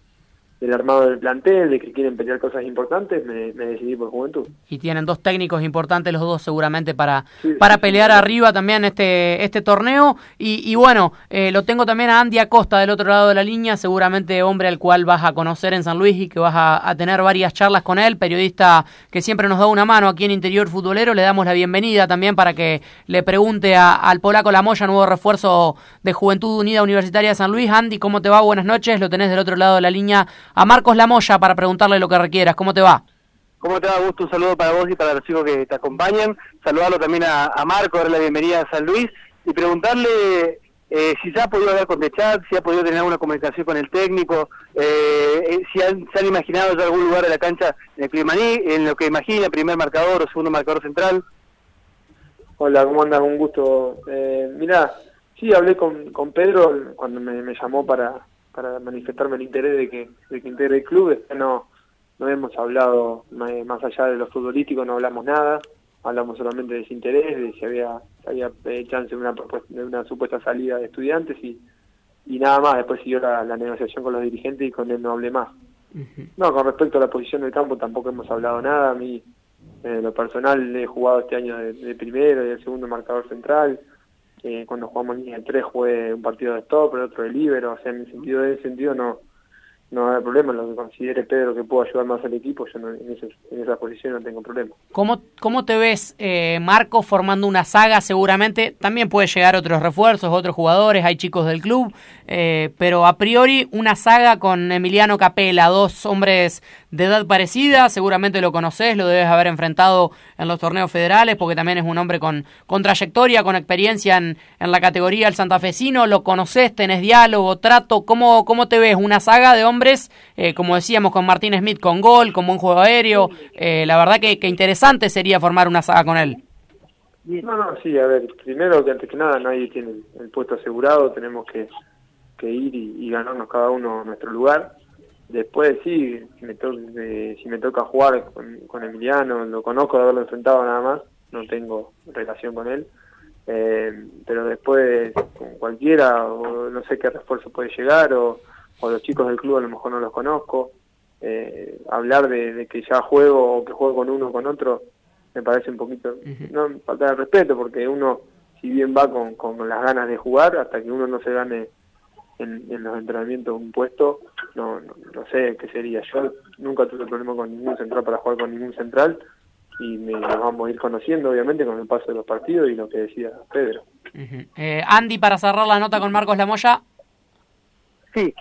del armado del plantel, de que quieren pelear cosas importantes, me, me decidí por juventud. Y tienen dos técnicos importantes los dos seguramente para, Sí, para sí, pelear sí. arriba también este, este torneo. Y, y bueno, eh, lo tengo también a Andy Acosta del otro lado de la línea, seguramente hombre al cual vas a conocer en San Luis y que vas a, a tener varias charlas con él, periodista que siempre nos da una mano aquí en Interior Futbolero. Le damos la bienvenida también para que le pregunte a- al polaco Lamoya, nuevo refuerzo de Juventud Unida Universitaria de San Luis. Andy, ¿cómo te va? Buenas noches. Lo tenés del otro lado de la línea a Marcos Lamoya para preguntarle lo que requieras. ¿Cómo te va? ¿Cómo te va, Gusto? Un saludo para vos y para los chicos que te acompañan. Saludarlo también a, a Marco, darle la bienvenida a San Luis y preguntarle eh, si ya ha podido hablar con Techat, si ha podido tener alguna comunicación con el técnico, eh, eh, si han- se han imaginado ya algún lugar de la cancha en el Climaní, en lo que imagina, primer marcador o segundo marcador central. Hola, ¿cómo andas? Un gusto. Eh, mira, sí, hablé con, con Pedro cuando me, me llamó para, para manifestarme el interés de que, de que integre el club. Este, no, no hemos hablado más allá de lo futbolístico, no hablamos nada. Hablamos solamente de ese interés, de si había, si había eh, chance de una, propuesta, de una supuesta salida de estudiantes y, y nada más. Después siguió la, la negociación con los dirigentes y con él no hablé más. No, con respecto a la posición del campo tampoco hemos hablado nada. A mí, en lo personal, he jugado este año de, de primero y el segundo marcador central. Eh, cuando jugamos en línea de tres jugué un partido de stop, el otro de libero. O sea, en el sentido, en ese sentido no no hay problema. Lo que considere Pedro que puedo ayudar más al equipo, yo no- en, ese- en esa posición no tengo problema. ¿Cómo, cómo te ves, eh, Marco, formando una saga? Seguramente también puede llegar otros refuerzos, otros jugadores, hay chicos del club, eh, pero a priori una saga con Emiliano Capela, dos hombres de edad parecida, seguramente lo conoces, lo debes haber enfrentado en los torneos federales, porque también es un hombre con, con trayectoria, con experiencia en, en la categoría del santafesino, lo conoces, tenés diálogo, trato, ¿cómo, cómo te ves? Una saga de hombres, eh, como decíamos, con Martín Smith con gol, con buen juego aéreo, eh, la verdad que, que interesante sería formar una saga con él. No, no, sí, a ver, primero que antes que nada nadie tiene el puesto asegurado, tenemos que, que ir y ganarnos cada uno nuestro lugar. Después sí, si me, to- eh, si me toca jugar con, con Emiliano, lo conozco de haberlo enfrentado nada más, no tengo relación con él. Eh, pero después con cualquiera, o no sé qué refuerzo puede llegar, o, o los chicos del club a lo mejor no los conozco. Eh, hablar de, de que ya juego o que juego con uno o con otro me parece un poquito, no falta de respeto, porque uno si bien va con, con las ganas de jugar, hasta que uno no se gane en, en los entrenamientos un puesto, no, no, no sé qué sería. Yo nunca tuve problema con ningún central para jugar con ningún central y me, nos vamos a ir conociendo obviamente con el paso de los partidos y lo que decía Pedro. Eh, Andy, para cerrar la nota con Marcos Lamoya. Sí.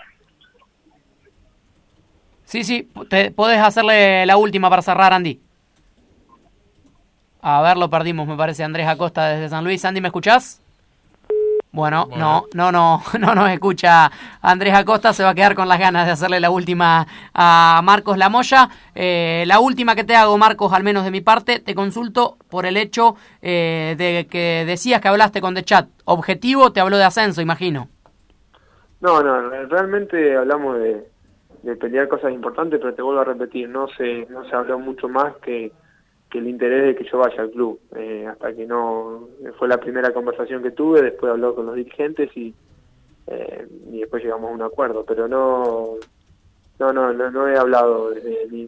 Sí, sí, te, podés hacerle la última para cerrar, Andy. A ver, lo perdimos, me parece, Andrés Acosta desde San Luis. Andy, ¿me escuchás? Bueno, no, no, no, no nos escucha Andrés Acosta, se va a quedar con las ganas de hacerle la última a Marcos Lamoya. Eh, la última que te hago, Marcos, al menos de mi parte, te consulto por el hecho eh, de que decías que hablaste con The Chat. Objetivo, te habló de ascenso, imagino. No, no, realmente hablamos de, de pelear cosas importantes, pero te vuelvo a repetir, no se, no se habló mucho más que, que el interés de que yo vaya al club. Eh, hasta que no, fue la primera conversación que tuve, después habló con los dirigentes y, eh, y después llegamos a un acuerdo, pero no, no, no, no, no he hablado de, ni,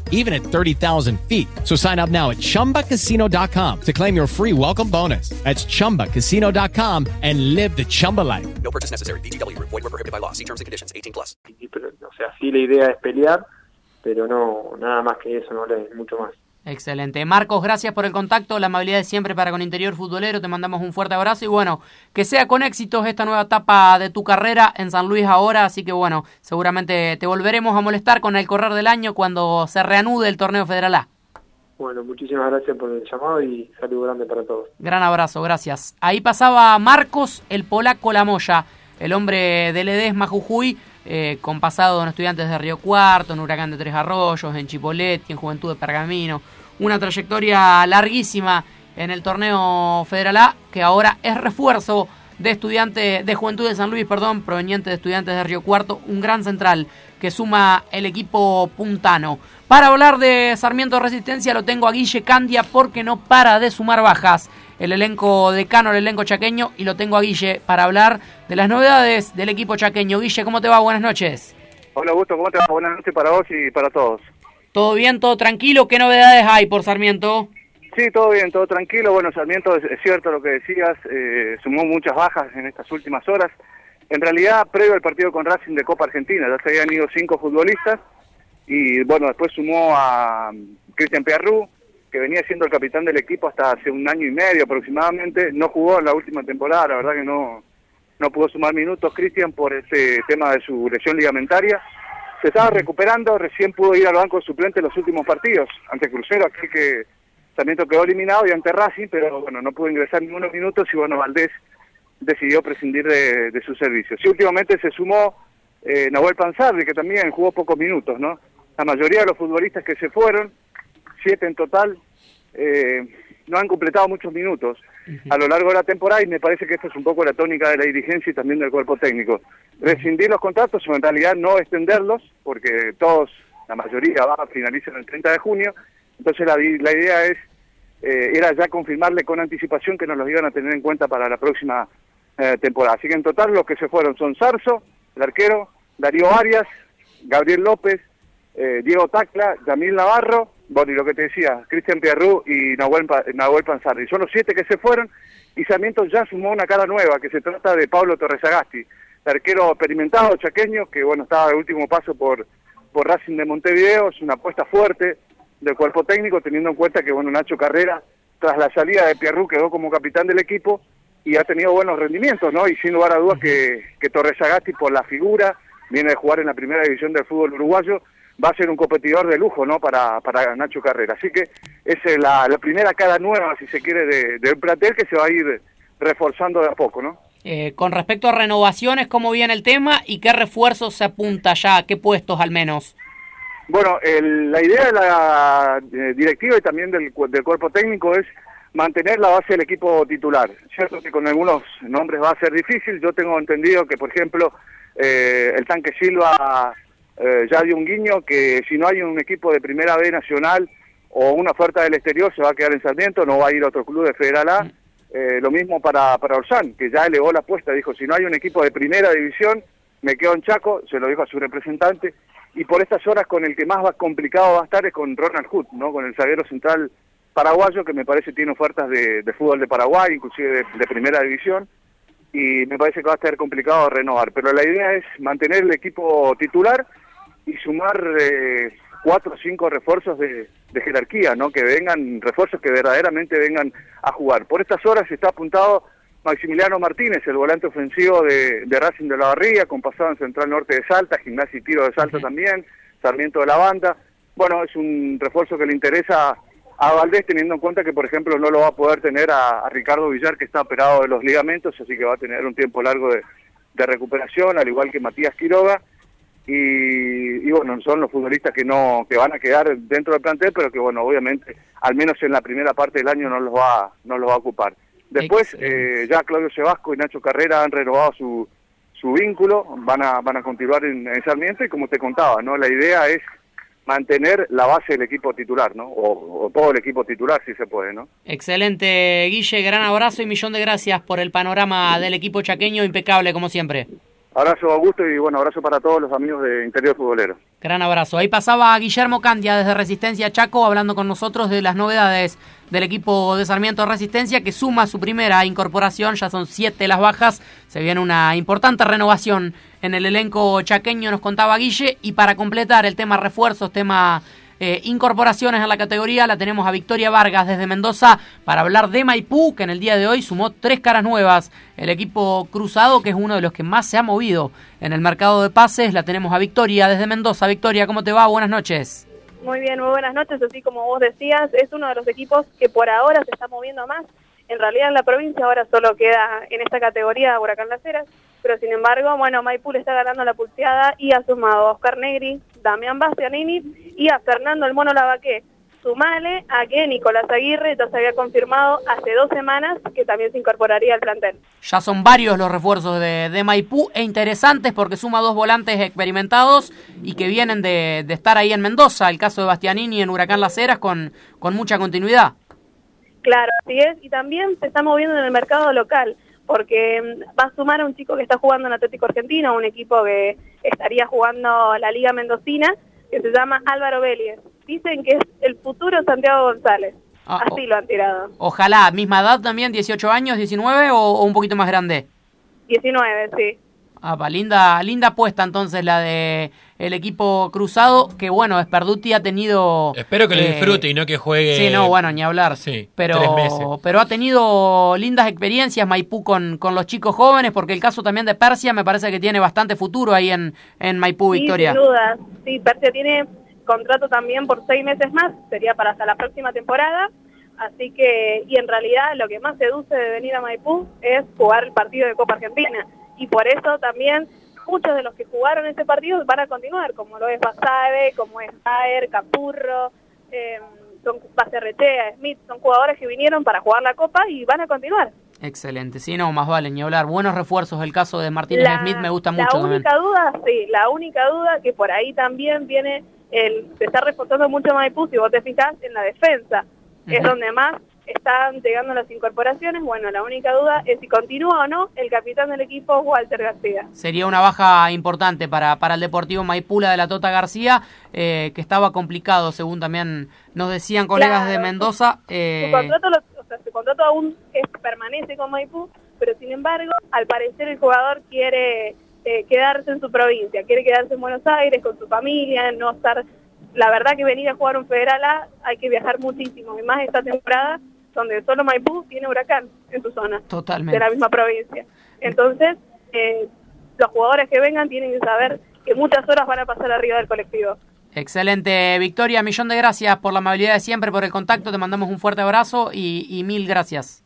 even at 30,000 feet. So sign up now at chumbacasino.com to claim your free welcome bonus. That's chumbacasino.com and live the Chumba life. No purchase necessary. VGW Group. Void were prohibited by law. See terms and conditions. 18 plus. o sea, sí la idea es pelear, pero no, nada más que eso, no le mucho más. Excelente. Marcos, gracias por el contacto, la amabilidad de siempre para con Interior Futbolero. Te mandamos un fuerte abrazo y bueno, que sea con éxitos esta nueva etapa de tu carrera en San Luis ahora. Así que bueno, seguramente te volveremos a molestar con el correr del año cuando se reanude el torneo Federal A. Bueno, muchísimas gracias por el llamado y saludo grande para todos. Gran abrazo, gracias. Ahí pasaba Marcos, el polaco Lamoya, el hombre de Ledesma Jujuy, eh, con pasado en Estudiantes de Río Cuarto, en Huracán de Tres Arroyos, en Chipoletti, en Juventud de Pergamino. Una trayectoria larguísima en el torneo Federal A, que ahora es refuerzo de estudiante de Juventud de San Luis, perdón, proveniente de Estudiantes de Río Cuarto, un gran central que suma el equipo puntano. Para hablar de Sarmiento Resistencia lo tengo a Guille Candia porque no para de sumar bajas el elenco decano, el elenco chaqueño, y lo tengo a Guille para hablar de las novedades del equipo chaqueño. Guille, ¿cómo te va? Buenas noches. Hola Augusto, ¿cómo te va? Buenas noches para vos y para todos. ¿Todo bien? ¿Todo tranquilo? ¿Qué novedades hay por Sarmiento? Sí, todo bien, todo tranquilo. Bueno, Sarmiento, es, cierto lo que decías, eh, sumó muchas bajas en estas últimas horas. En realidad, previo al partido con Racing de Copa Argentina, ya se habían ido cinco futbolistas y bueno, después sumó a mm, Cristian Piarrú, que venía siendo el capitán del equipo hasta hace un año y medio aproximadamente. No jugó en la última temporada, la verdad que no, no pudo sumar minutos Cristian por ese tema de su lesión ligamentaria. Se estaba recuperando, recién pudo ir al banco de suplente en los últimos partidos, ante Crucero, aquel que Sarmiento quedó eliminado y ante Racing, pero bueno, no pudo ingresar ningunos minutos y bueno, Valdés decidió prescindir de, de sus servicios. Y últimamente se sumó eh, Nahuel Panzardi, que también jugó pocos minutos, ¿no? La mayoría de los futbolistas que se fueron, siete en total, eh, no han completado muchos minutos a lo largo de la temporada y me parece que esto es un poco la tónica de la dirigencia y también del cuerpo técnico. Rescindir los contratos o en realidad no extenderlos, porque todos, la mayoría va a finalizar el 30 de junio, entonces la, la idea es, eh, era ya confirmarle con anticipación que nos los iban a tener en cuenta para la próxima eh, temporada. Así que en total los que se fueron son Sarso, el arquero, Darío Arias, Gabriel López, eh, Diego Tacla, Yamil Navarro, y lo que te decía, Cristian Pierrú y Nahuel, Nahuel Panzardi. Son los siete que se fueron y Sarmiento ya sumó una cara nueva, que se trata de Pablo Torresagasti, el arquero experimentado chaqueño, que bueno, estaba de último paso por, por Racing de Montevideo, es una apuesta fuerte del cuerpo técnico, teniendo en cuenta que bueno, Nacho Carrera, tras la salida de Pierrú, quedó como capitán del equipo y ha tenido buenos rendimientos, ¿no? Y sin lugar a dudas que, que Torresagasti, por la figura, viene de jugar en la primera división del fútbol uruguayo, va a ser un competidor de lujo, ¿no? Para, para Nacho Carrera. Así que es la, la primera cara nueva, si se quiere, de, del plantel que se va a ir reforzando de a poco, ¿no? Eh, con respecto a renovaciones, ¿cómo viene el tema y qué refuerzos se apunta ya? ¿Qué puestos al menos? Bueno, el- la idea de la eh, directiva y también del, del cuerpo técnico es mantener la base del equipo titular. Cierto que con algunos nombres va a ser difícil. Yo tengo entendido que, por ejemplo, eh, el tanque Silva eh, ya dio un guiño que si no hay un equipo de primera B nacional o una oferta del exterior, se va a quedar en Sarmiento, no va a ir a otro club de Federal A. Eh, lo mismo para, para Orsán, que ya elevó la apuesta, dijo, si no hay un equipo de primera división, me quedo en Chaco, se lo dijo a su representante, y por estas horas con el que más va complicado va a estar es con Ronald Hood, ¿no? con el zaguero central paraguayo, que me parece tiene ofertas de, de fútbol de Paraguay, inclusive de, de primera división, y me parece que va a estar complicado renovar. Pero la idea es mantener el equipo titular y sumar eh, cuatro o cinco refuerzos de, de jerarquía, ¿no? Que vengan, refuerzos que verdaderamente vengan a jugar. Por estas horas está apuntado Maximiliano Martínez, el volante ofensivo de, de Racing de la Barriga, con pasado en Central Norte de Salta, Gimnasia y Tiro de Salta también, Sarmiento de la Banda. Bueno, es un refuerzo que le interesa a Valdés, teniendo en cuenta que, por ejemplo, no lo va a poder tener a, a Ricardo Villar, que está operado de los ligamentos, así que va a tener un tiempo largo de, de recuperación, al igual que Matías Quiroga. Y, y, bueno, son los futbolistas que no que van a quedar dentro del plantel, pero que bueno, obviamente, al menos en la primera parte del año no los va no los va a ocupar. Después, eh, ya Claudio Sebasco y Nacho Carrera han renovado su, su vínculo, van a van a continuar en, en Sarmiento y como te contaba, no la idea es mantener la base del equipo titular, ¿no? O, o, todo el equipo titular, si se puede, ¿no? Excelente, Guille, gran abrazo y millón de gracias por el panorama del equipo chaqueño, impecable como siempre. Abrazo Augusto y bueno, abrazo para todos los amigos de Interior Futbolero. Gran abrazo. Ahí pasaba Guillermo Candia desde Resistencia Chaco hablando con nosotros de las novedades del equipo de Sarmiento Resistencia que suma su primera incorporación, ya son siete las bajas, se viene una importante renovación en el elenco chaqueño, nos contaba Guille, y para completar el tema refuerzos, tema eh, incorporaciones a la categoría, la tenemos a Victoria Vargas desde Mendoza para hablar de Maipú, que en el día de hoy sumó tres caras nuevas. El equipo cruzado, que es uno de los que más se ha movido en el mercado de pases, la tenemos a Victoria desde Mendoza. Victoria, ¿cómo te va? Buenas noches. Muy bien, muy buenas noches. Así como vos decías, es uno de los equipos que por ahora se está moviendo más. En realidad en la provincia ahora solo queda en esta categoría Huracán Las Heras, pero sin embargo, bueno, Maipú le está ganando la pulseada y ha sumado a Oscar Negri, Damián Bastianini y a Fernando el Mono Lavaqué. Sumale a que Nicolás Aguirre ya se había confirmado hace dos semanas que también se incorporaría al plantel. Ya son varios los refuerzos de, de Maipú e interesantes porque suma dos volantes experimentados y que vienen de, de estar ahí en Mendoza, el caso de Bastianini en Huracán Las Heras con, con mucha continuidad. Claro, así es, y también se está moviendo en el mercado local porque mm, va a sumar a un chico que está jugando en Atlético Argentino, un equipo que estaría jugando la Liga Mendocina, que se llama Álvaro Vélez. Dicen que es el futuro Santiago González. Ah, Así lo han tirado. Ojalá, misma edad también, 18 años, 19 o, o un poquito más grande. 19, sí. Ah, pa, linda, linda apuesta entonces la de el equipo cruzado, que bueno, Esperduti ha tenido... Espero que lo disfrute y no que juegue... Sí, no, bueno, ni hablar. Sí, pero, tres meses. pero ha tenido lindas experiencias Maipú con, con los chicos jóvenes, porque el caso también de Persia me parece que tiene bastante futuro ahí en, en Maipú, Sí, Victoria. sin duda. Sí, Persia tiene contrato también por seis meses más, sería para hasta la próxima temporada. Así que, y en realidad lo que más seduce de venir a Maipú es jugar el partido de Copa Argentina. Y por eso también muchos de los que jugaron ese partido van a continuar, como lo es Basabe, como es Baer, Capurro, eh, son Bacerrechea, Smith, son jugadores que vinieron para jugar la Copa y van a continuar. Excelente, sí, no, más vale ni hablar. Buenos refuerzos, el caso de Martínez La- Smith me gusta La mucho también. única duda, sí, la única duda que por ahí también viene, el, se está reforzando mucho Maipú, si vos te fijas, en la defensa. Es Ujú. donde más están llegando las incorporaciones. Bueno, la única duda es si continúa o no el capitán del equipo, Walter García. Sería una baja importante para, para el Deportivo Maipula de la Tota García, eh, que estaba complicado, según también nos decían colegas Claro, de Mendoza. Su eh, contrato, lo- o sea, su contrato aún es- permanece con Maipú, pero sin embargo, al parecer el jugador quiere eh, quedarse en su provincia, quiere quedarse en Buenos Aires con su familia, no estar... La verdad que venir a jugar un Federal A hay que viajar muchísimo, y más esta temporada donde solo Maipú tiene huracán en su zona, Totalmente. de la misma provincia. Entonces, eh, los jugadores que vengan tienen que saber que muchas horas van a pasar arriba del colectivo. Excelente, Victoria, millón de gracias por la amabilidad de siempre, por el contacto, te mandamos un fuerte abrazo y, y mil gracias.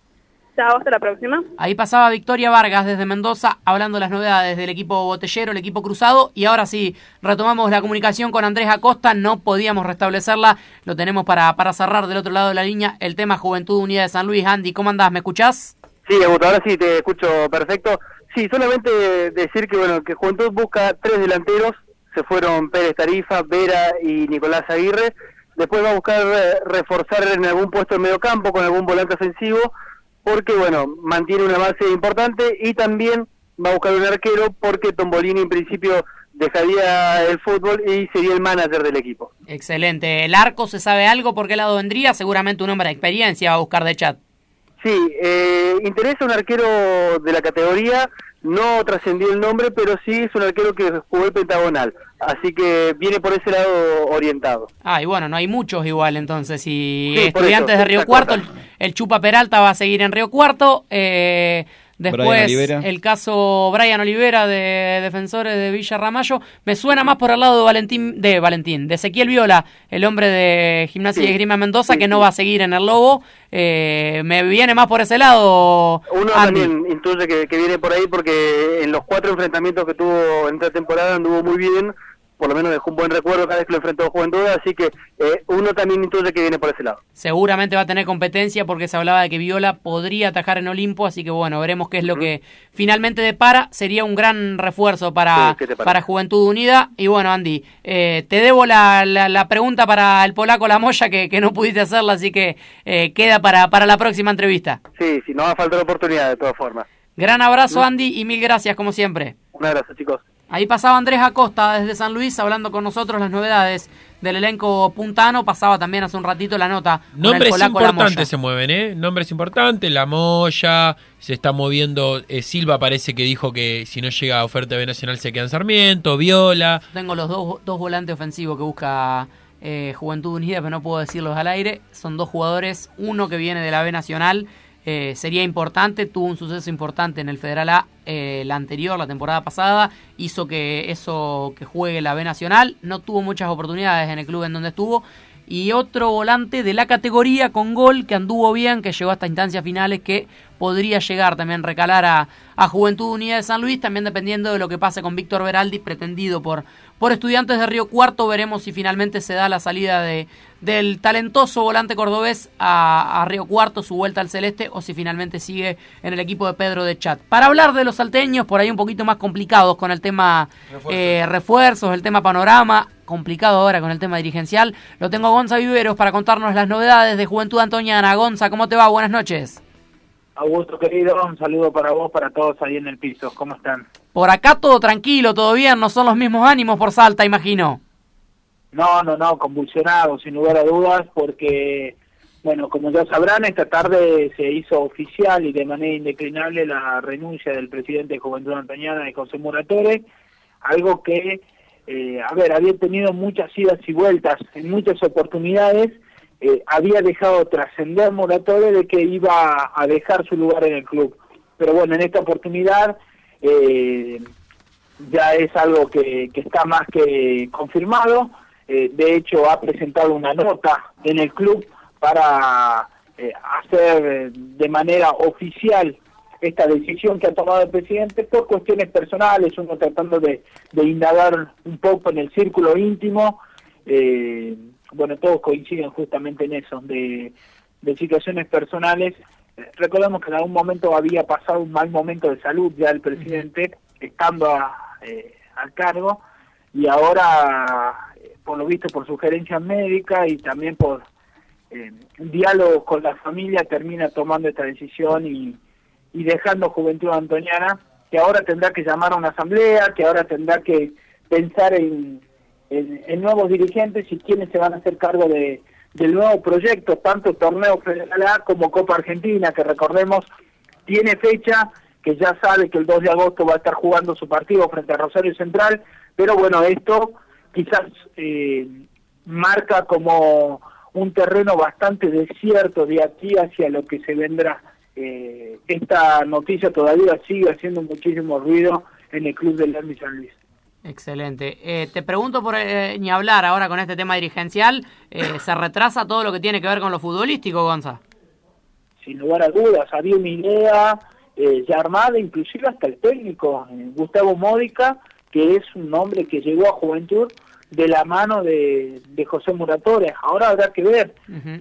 Chao, hasta la próxima. Ahí pasaba Victoria Vargas desde Mendoza hablando de las novedades del equipo botellero, el equipo cruzado. Y ahora sí, retomamos la comunicación con Andrés Acosta. No podíamos restablecerla. Lo tenemos para, para cerrar del otro lado de la línea el tema Juventud Unida de San Luis. Andy, ¿cómo andás? ¿Me escuchás? Sí, ahora sí te escucho perfecto. Sí, solamente decir que bueno que Juventud busca tres delanteros, se fueron Pérez Tarifa, Vera y Nicolás Aguirre. después va a buscar eh, reforzar en algún puesto de medio campo con algún volante ofensivo, porque bueno, mantiene una base importante y también va a buscar un arquero porque Tombolini en principio dejaría el fútbol y sería el manager del equipo. Excelente. ¿El arco se sabe algo por qué lado vendría? Seguramente un hombre de experiencia va a buscar de chat. Sí, eh, interesa un arquero de la categoría, no trascendió el nombre, pero sí es un arquero que jugó el pentagonal, así que viene por ese lado orientado. Ah, y bueno, no hay muchos igual entonces. Y Sí, estudiantes eso, de Río Cuarto, el, el Chupa Peralta va a seguir en Río Cuarto. Eh, después el caso Brian Olivera de Defensores de Villa Ramallo. Me suena más por el lado de Valentín, de Valentín, de Ezequiel Viola, el hombre de Gimnasia y Esgrima Mendoza, que no va a seguir en el Lobo. Eh, me viene más por ese lado. Uno Andy. también intuye que, que viene por ahí porque en los cuatro enfrentamientos que tuvo en esta temporada anduvo muy bien, por lo menos dejó un buen recuerdo cada vez que lo enfrentó a Juventud, así que eh, uno también intuye que viene por ese lado. Seguramente va a tener competencia porque se hablaba de que Viola podría atajar en Olimpo, así que bueno, veremos qué es lo que finalmente depara. Sería un gran refuerzo para, para Juventud Unida. Y bueno, Andy, eh, te debo la, la, la pregunta para el polaco La Moya que, que no pudiste hacerla, así que eh, queda para, para la próxima entrevista. Sí, sí, no va a faltar oportunidad de todas formas. Gran abrazo, Andy, y mil gracias, como siempre. Un abrazo, chicos. Ahí pasaba Andrés Acosta desde San Luis hablando con nosotros las novedades del elenco puntano. Pasaba también hace un ratito la nota. con el Nombres La Moya. importantes se mueven, ¿eh? Nombres importantes. La Moya, se está moviendo. eh, Silva parece que dijo que si no llega a oferta de B Nacional se queda en Sarmiento. Viola. Tengo los dos, dos volantes ofensivos que busca eh, Juventud Unida, pero no puedo decirlos al aire. Son dos jugadores, uno que viene de la B Nacional, eh, sería importante, tuvo un suceso importante en el Federal A eh, la anterior, la temporada pasada, hizo que eso que juegue la B Nacional, no tuvo muchas oportunidades en el club en donde estuvo. Y otro volante de la categoría con gol que anduvo bien, que llegó hasta instancias finales, que podría llegar también recalar a, a Juventud Unida de San Luis, también dependiendo de lo que pase con Víctor Beraldi, pretendido por, por estudiantes de Río Cuarto. Veremos si finalmente se da la salida de, del talentoso volante cordobés a, a Río Cuarto, su vuelta al celeste, o si finalmente sigue en el equipo de Pedro de Chat. Para hablar de los salteños, por ahí un poquito más complicados con el tema eh, refuerzos, el tema panorama, complicado ahora con el tema dirigencial, lo tengo a Gonza Viveros para contarnos las novedades de Juventud Antoniana. Gonza, ¿cómo te va? Buenas noches. Augusto querido, un saludo para vos, para todos ahí en el piso. ¿Cómo están? Por acá todo tranquilo, todo bien, no son los mismos ánimos por Salta, imagino. No, no, no, convulsionado, sin lugar a dudas, porque, bueno, como ya sabrán, esta tarde se hizo oficial y de manera indeclinable la renuncia del presidente de Juventud Antañana de José Muratore, algo que, eh, a ver, había tenido muchas idas y vueltas en muchas oportunidades, eh, había dejado trascender Muratore de que iba a dejar su lugar en el club. Pero bueno, en esta oportunidad eh, ya es algo que, está más que confirmado. Eh, de hecho, ha presentado una nota en el club para eh, hacer de manera oficial esta decisión que ha tomado el presidente por cuestiones personales, uno tratando de, de indagar un poco en el círculo íntimo. Eh, bueno, todos coinciden justamente en eso, de, de situaciones personales. Recordemos que en algún momento había pasado un mal momento de salud ya el presidente, estando a- eh, al cargo, y ahora, eh, por lo visto, por sugerencia médica y también por eh, un diálogo con la familia, termina tomando esta decisión y, y dejando Juventud Antoniana, que ahora tendrá que llamar a una asamblea, que ahora tendrá que pensar en, en, nuevos dirigentes y quiénes se van a hacer cargo de, del nuevo proyecto, tanto Torneo Federal A como Copa Argentina, que recordemos tiene fecha, que ya sabe que el 2 de agosto va a estar jugando su partido frente a Rosario Central, pero bueno, esto quizás eh, marca como un terreno bastante desierto de aquí hacia lo que se vendrá. Eh, esta noticia todavía sigue haciendo muchísimo ruido en el club del Lermi San Luis. Excelente. Eh, te pregunto por eh, ni hablar ahora con este tema dirigencial. eh, ¿Se retrasa todo lo que tiene que ver con lo futbolístico, Gonza? sin lugar a dudas, había una idea eh, ya armada, inclusive hasta el técnico, eh, Gustavo Módica, que es un hombre que llegó a Juventud de la mano de, de José Muratore. Ahora habrá que ver,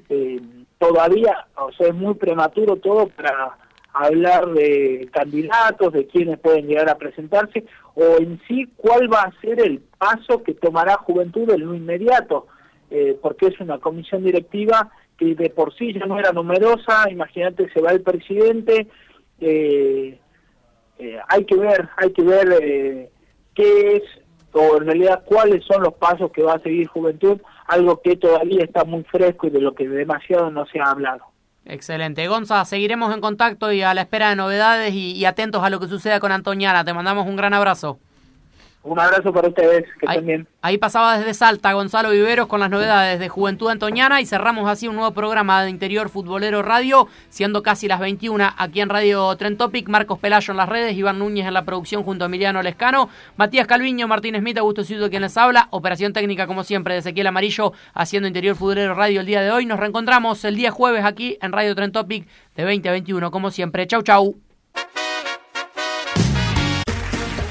eh, todavía, o sea, es muy prematuro todo para hablar de candidatos, de quienes pueden llegar a presentarse, o en sí cuál va a ser el paso que tomará Juventud en lo inmediato. eh, porque es una comisión directiva que de por sí ya no era numerosa, imagínate, se va el presidente, eh, eh, hay que ver, hay que ver eh, qué es, o en realidad cuáles son los pasos que va a seguir Juventud, algo que todavía está muy fresco y de lo que demasiado no se ha hablado. Excelente. Gonza, seguiremos en contacto y a la espera de novedades y, atentos a lo que suceda con Antoñana. Te mandamos un gran abrazo. Un abrazo para ustedes, que ahí, estén bien. Ahí pasaba desde Salta Gonzalo Viveros con las novedades de Juventud Antoñana y cerramos así un nuevo programa de Interior Futbolero Radio, siendo casi las 21 aquí en Radio Tren Topic. Marcos Pelayo en las redes, Iván Núñez en la producción junto a Emiliano Lescano, Matías Calviño, Martín Smith, Augusto Ciuto quien les habla, operación técnica como siempre de Ezequiel Amarillo haciendo Interior Futbolero Radio el día de hoy. Nos reencontramos el día jueves aquí en Radio Tren Topic de 20 a 21 como siempre. Chau, chau.